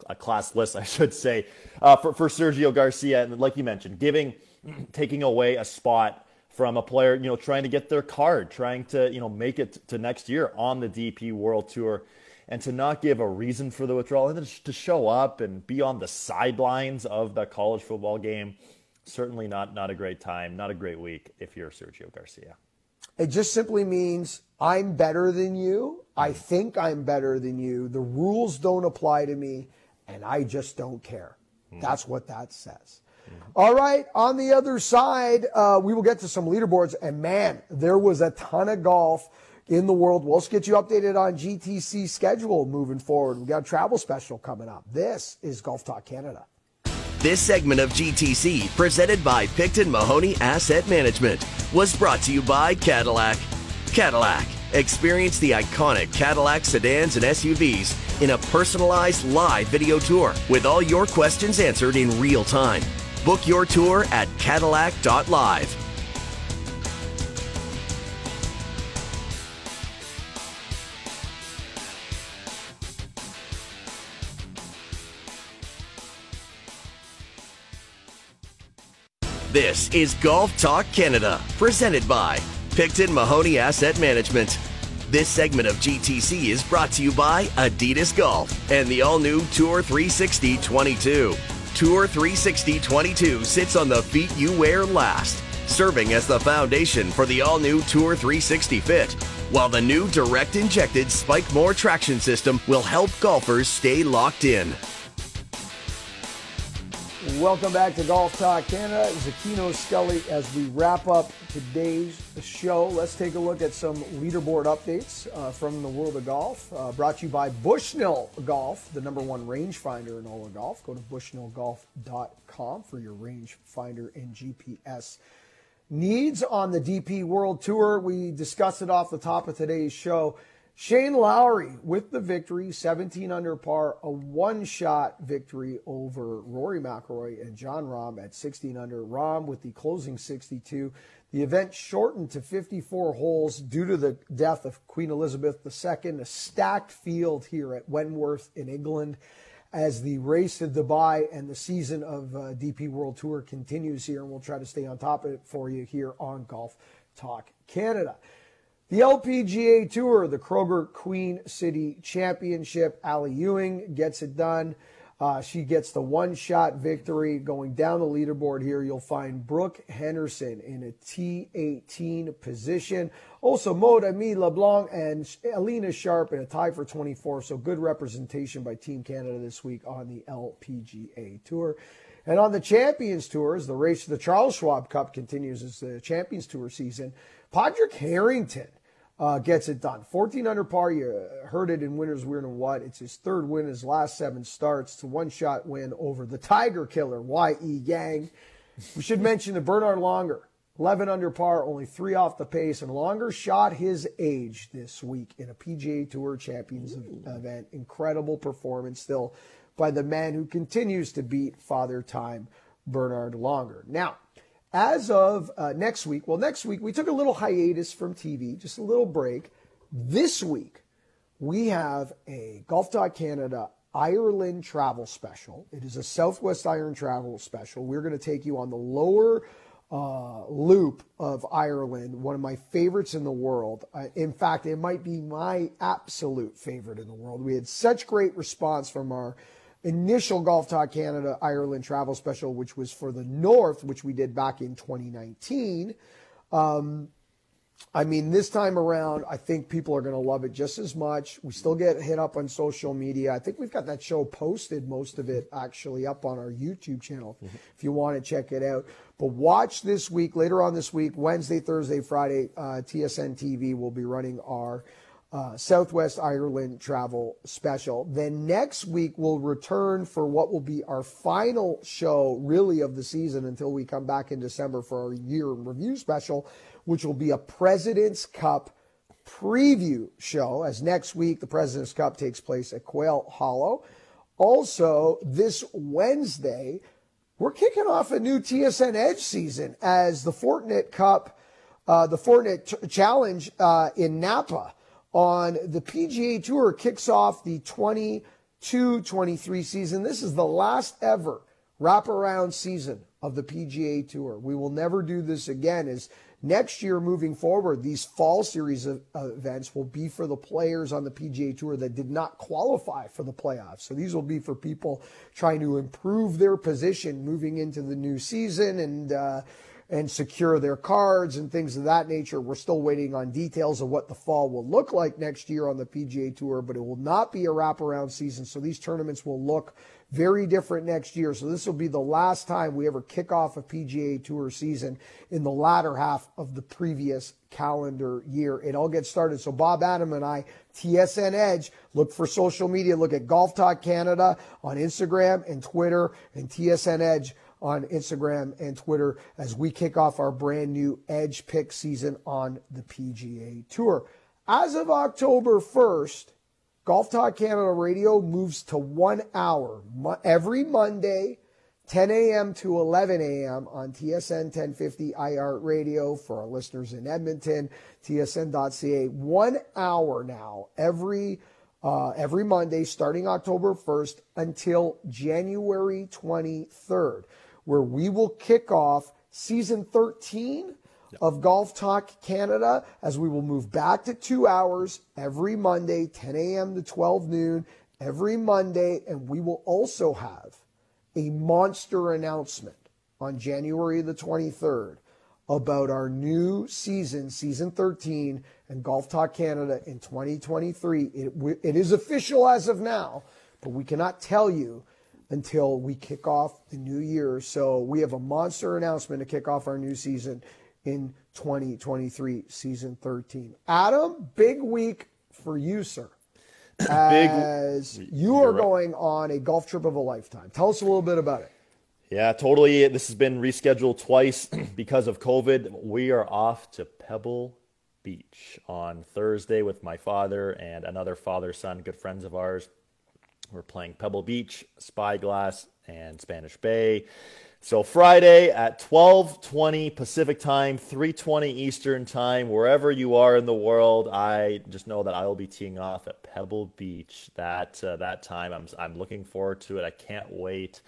a class list, I should say, uh, for, for Sergio Garcia. And like you mentioned, giving, taking away a spot from a player, you know, trying to get their card, trying to, you know, make it to next year on the DP World Tour and to not give a reason for the withdrawal and to show up and be on the sidelines of the college football game certainly not not a great time, not a great week if you're Sergio Garcia. It just simply means I'm better than you. I think I'm better than you. The rules don't apply to me, and I just don't care. Mm. That's what that says. Mm. All right, on the other side, uh, we will get to some leaderboards, and man, there was a ton of golf in the world. We'll just get you updated on GTC schedule moving forward. We got a travel special coming up. This is Golf Talk Canada. This segment of GTC, presented by Picton Mahoney Asset Management, was brought to you by Cadillac. Cadillac. Experience the iconic Cadillac sedans and SUVs in a personalized live video tour with all your questions answered in real time. Book your tour at cadillac.live. This is Golf Talk Canada, presented by Picton Mahoney Asset Management. This segment of GTC is brought to you by Adidas Golf and the all new Tour 360 22. Tour 360 22 sits on the feet you wear last, serving as the foundation for the all new Tour 360 fit, while the new direct injected Spike More traction system will help golfers stay locked in. Welcome back to Golf Talk Canada. Zecchino Scully as we wrap up today's show. Let's take a look at some leaderboard updates uh, from the world of golf. Uh, brought to you by Bushnell Golf, the number one rangefinder in all of golf. Go to bushnellgolf.com for your rangefinder and GPS needs on the DP World Tour. We discussed it off the top of today's show. Shane Lowry with the victory, 17 under par, a one-shot victory over Rory McIlroy and Jon Rahm at 16 under. Rahm with the closing 62. The event shortened to 54 holes due to the death of Queen Elizabeth II. A stacked field here at Wentworth in England as the race to Dubai and the season of uh, DP World Tour continues here, and we'll try to stay on top of it for you here on Golf Talk Canada. The LPGA Tour, the Kroger Queen City Championship. Ally Ewing gets it done. Uh, she gets the one shot victory. Going down the leaderboard here, you'll find Brooke Henderson in a T18 position. Also, Maude-Aimée Leblanc and Alena Sharp in a tie for 24. So good representation by Team Canada this week on the LPGA Tour. And on the Champions Tours, the race to the Charles Schwab Cup continues as the Champions Tour season. Padraig Harrington uh, gets it done. 14 under par. You heard it in Winners Weird and What. It's his third win, in his last seven starts. A one shot win over the Tiger Killer, Y.E. Yang. We should mention that Bernhard Langer, 11 under par, only three off the pace, and Langer shot his age this week in a PGA Tour Champions Ooh. event. Incredible performance still by the man who continues to beat Father Time, Bernhard Langer. Now, as of uh, next week, well, next week we took a little hiatus from TV, just a little break. This week, we have a Golf Canada Ireland travel special. It is a Southwest Ireland travel special. We're going to take you on the lower uh, loop of Ireland, one of my favorites in the world. Uh, in fact, it might be my absolute favorite in the world. We had such great response from our initial Golf Talk Canada Ireland travel special, which was for the North, which we did back in 2019. Um, I mean, this time around, I think people are going to love it just as much. We still get hit up on social media. I think we've got that show posted, most of it actually up on our YouTube channel mm-hmm. if you want to check it out. But watch this week, later on this week, Wednesday, Thursday, Friday, uh, TSN TV will be running our uh, Southwest Ireland travel special. Then next week we'll return for what will be our final show, really, of the season until we come back in December for our year in review special, which will be a President's Cup preview show. As next week the President's Cup takes place at Quail Hollow. Also, this Wednesday, we're kicking off a new TSN Edge season as the Fortinet Cup, uh, the Fortinet Ch- Challenge uh, in Napa on the PGA Tour kicks off the 22 23 season. This is the last ever wraparound season of the PGA Tour. We will never do this again. As next year moving forward, these fall series of events will be for the players on the PGA Tour that did not qualify for the playoffs. So these will be for people trying to improve their position moving into the new season and, uh, and secure their cards and things of that nature. We're still waiting on details of what the fall will look like next year on the PGA Tour, but it will not be a wraparound season. So these tournaments will look very different next year. So this will be the last time we ever kick off a PGA Tour season in the latter half of the previous calendar year. It all gets started. So Bob Adam and I, TSN Edge, look for social media. Look at Golf Talk Canada on Instagram and Twitter and TSN Edge on Instagram and Twitter as we kick off our brand new Edge Pick season on the PGA Tour. As of October 1st, Golf Talk Canada Radio moves to one hour every Monday, 10 a.m. to 11 a.m. on TSN 1050 iHeart Radio for our listeners in Edmonton, tsn.ca. One hour now every uh, every Monday starting October 1st until January 23rd where we will kick off season 13 of Golf Talk Canada as we will move back to two hours every Monday, 10 a.m. to 12 noon every Monday. And we will also have a monster announcement on January the 23rd about our new season, season 13, and Golf Talk Canada in 2023. It, it is official as of now, but we cannot tell you until we kick off the new year. So we have a monster announcement to kick off our new season in 2023, season 13. Adam, big week for you, sir. As big, you are right. going on a golf trip of a lifetime. Tell us a little bit about it. Yeah, totally. This has been rescheduled twice because of COVID. We are off to Pebble Beach on Thursday with my father and another father son, good friends of ours. We're playing Pebble Beach, Spyglass, and Spanish Bay. So Friday at 12:20 Pacific time, 3:20 Eastern time, wherever you are in the world, I just know that I will be teeing off at Pebble Beach that uh, that time. I'm I'm looking forward to it. I can't wait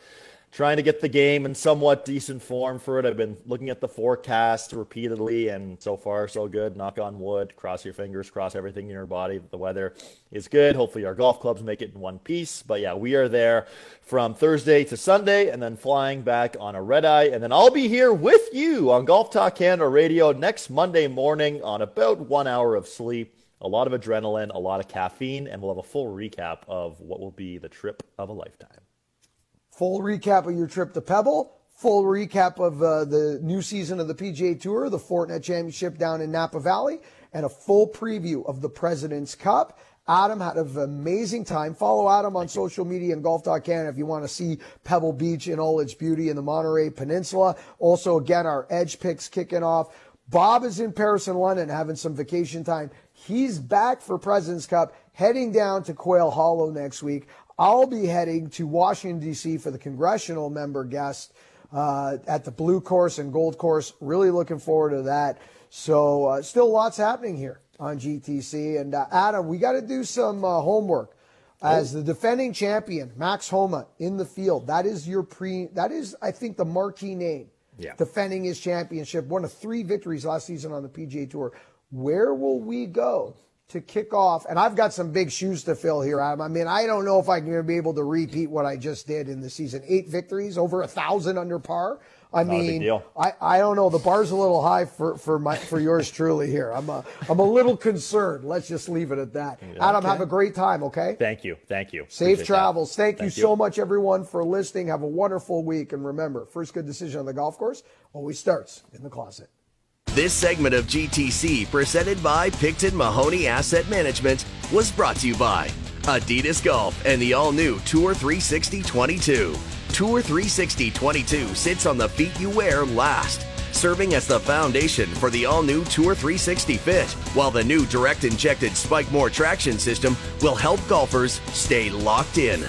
trying to get the game in somewhat decent form for it. I've been looking at the forecast repeatedly, and so far, so good. Knock on wood. Cross your fingers, cross everything in your body. The weather is good. Hopefully, our golf clubs make it in one piece. But yeah, we are there from Thursday to Sunday, and then flying back on a red eye. And then I'll be here with you on Golf Talk Canada Radio next Monday morning on about one hour of sleep. A lot of adrenaline, a lot of caffeine, and we'll have a full recap of what will be the trip of a lifetime. Full recap of your trip to Pebble. Full recap of uh, the new season of the PGA Tour, the Fortinet Championship down in Napa Valley, and a full preview of the President's Cup. Adam had an amazing time. Follow Adam on social media and Golf Canada if you want to see Pebble Beach in all its beauty in the Monterey Peninsula. Also, again, our Edge picks kicking off. Bob is in Paris and London having some vacation time. He's back for President's Cup, heading down to Quail Hollow next week. I'll be heading to Washington, D.C. for the congressional member guest uh, at the Blue Course and Gold Course. Really looking forward to that. So, uh, still lots happening here on GTC. And uh, Adam, we got to do some uh, homework. As the defending champion, Max Homa in the field. That is your pre. That is, I think, the marquee name. Yeah. Defending his championship, one of three victories last season on the PGA Tour. Where will we go to kick off, and I've got some big shoes to fill here, Adam. I mean, I don't know if I'm going to be able to repeat what I just did in the season. Eight victories, over a thousand under par. I Not mean, I, I don't know. The bar's a little high for, for my for yours truly here. I'm a I'm a little concerned. Let's just leave it at that. Adam, have a great time. Okay. Thank you. Thank you. Safe Appreciate travels. Thank, Thank you, you so much, everyone, for listening. Have a wonderful week, and remember, first good decision on the golf course always starts in the closet. This segment of GTC, presented by Picton Mahoney Asset Management, was brought to you by Adidas Golf and the all new Tour 360 22. Tour 360 22 sits on the feet you wear last, serving as the foundation for the all new Tour 360 fit, while the new direct injected Spike More traction system will help golfers stay locked in.